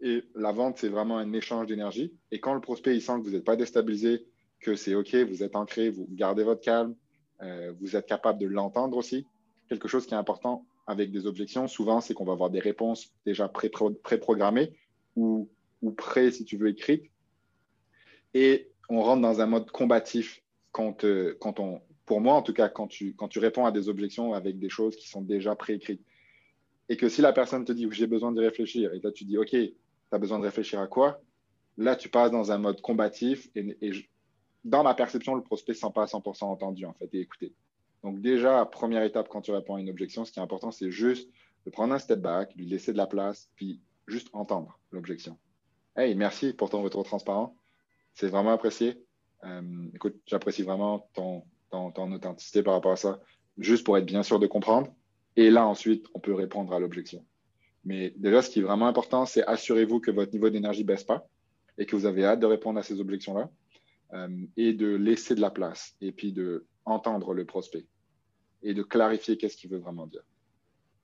Et la vente, c'est vraiment un échange d'énergie. Et quand le prospect il sent que vous n'êtes pas déstabilisé, que c'est OK, vous êtes ancré, vous gardez votre calme, euh, vous êtes capable de l'entendre aussi. Quelque chose qui est important avec des objections, souvent, c'est qu'on va avoir des réponses déjà pré-programmées ou, ou pré, si tu veux, écrites. Et on rentre dans un mode combatif quand, euh, quand on, pour moi en tout cas, quand tu, quand tu réponds à des objections avec des choses qui sont déjà préécrites. Et que si la personne te dit j'ai besoin de réfléchir, et là tu dis, OK, tu as besoin de réfléchir à quoi? Là, tu passes dans un mode combatif et, dans ma perception, le prospect ne sent pas à 100% entendu en fait et écouté. Donc déjà, première étape quand tu réponds à une objection, ce qui est important, c'est juste de prendre un step back, lui laisser de la place, puis juste entendre l'objection. Hey, merci pour ton retour transparent. C'est vraiment apprécié. Euh, écoute, j'apprécie vraiment ton, ton, authenticité par rapport à ça, juste pour être bien sûr de comprendre. Et là, ensuite, on peut répondre à l'objection. Mais déjà, ce qui est vraiment important, c'est assurez-vous que votre niveau d'énergie ne baisse pas et que vous avez hâte de répondre à ces objections-là euh, et de laisser de la place et puis de entendre le prospect et de clarifier qu'est-ce qu'il veut vraiment dire.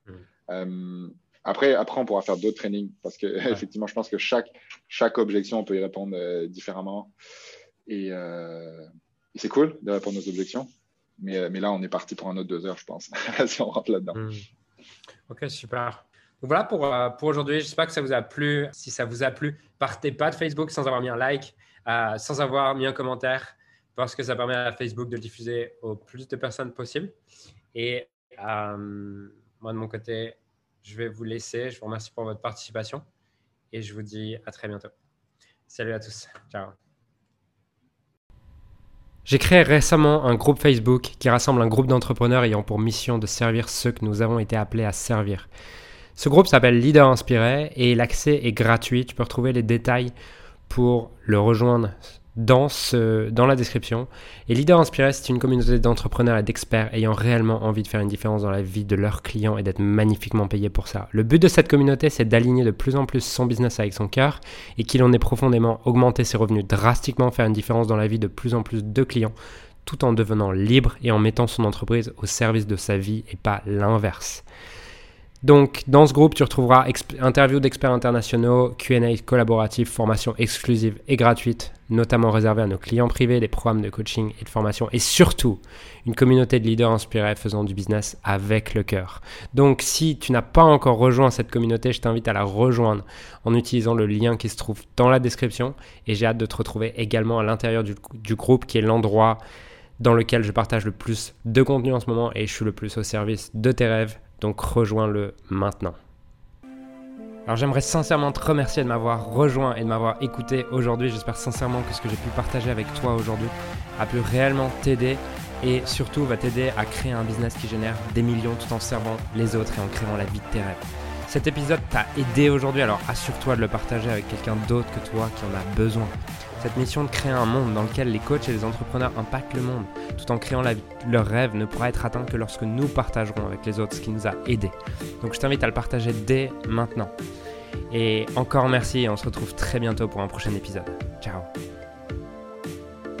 Hmm. Euh, après, après, on pourra faire d'autres trainings parce que effectivement, je pense que chaque, chaque objection, on peut y répondre euh, différemment. Et, et c'est cool de répondre aux objections. Mais, euh, mais là, on est parti pour un autre deux heures, je pense, si on rentre là-dedans. Hmm. Ok, super. Donc voilà pour, euh, pour aujourd'hui. J'espère que ça vous a plu. Si ça vous a plu, partez pas de Facebook sans avoir mis un like, euh, sans avoir mis un commentaire, parce que ça permet à Facebook de le diffuser au plus de personnes possible. Et moi, de mon côté, je vais vous laisser. Je vous remercie pour votre participation et je vous dis à très bientôt. Salut à tous. Ciao. J'ai créé récemment un groupe Facebook qui rassemble un groupe d'entrepreneurs ayant pour mission de servir ceux que nous avons été appelés à servir. Ce groupe s'appelle Leader Inspiré et l'accès est gratuit. Tu peux retrouver les détails pour le rejoindre dans, la description. Et Leader Inspiré, c'est une communauté d'entrepreneurs et d'experts ayant réellement envie de faire une différence dans la vie de leurs clients et d'être magnifiquement payés pour ça. Le but de cette communauté, c'est d'aligner de plus en plus son business avec son cœur et qu'il en ait profondément augmenté ses revenus drastiquement, faire une différence dans la vie de plus en plus de clients tout en devenant libre et en mettant son entreprise au service de sa vie et pas l'inverse. Donc, dans ce groupe, tu retrouveras interviews d'experts internationaux, QA collaboratifs, formations exclusives et gratuites, notamment réservées à nos clients privés, des programmes de coaching et de formation, et surtout une communauté de leaders inspirés faisant du business avec le cœur. Donc, si tu n'as pas encore rejoint cette communauté, je t'invite à la rejoindre en utilisant le lien qui se trouve dans la description. Et j'ai hâte de te retrouver également à l'intérieur du, du groupe qui est l'endroit dans lequel je partage le plus de contenu en ce moment et je suis le plus au service de tes rêves donc rejoins-le maintenant. Alors j'aimerais sincèrement te remercier de m'avoir rejoint et de m'avoir écouté aujourd'hui. J'espère sincèrement que ce que j'ai pu partager avec toi aujourd'hui a pu réellement t'aider et surtout va t'aider à créer un business qui génère des millions tout en servant les autres et en créant la vie de tes rêves. Cet épisode t'a aidé aujourd'hui, alors assure-toi de le partager avec quelqu'un d'autre que toi qui en a besoin. Cette mission de créer un monde dans lequel les coachs et les entrepreneurs impactent le monde tout en créant leur rêve ne pourra être atteint que lorsque nous partagerons avec les autres ce qui nous a aidés. Donc je t'invite à le partager dès maintenant. Et encore merci et on se retrouve très bientôt pour un prochain épisode. Ciao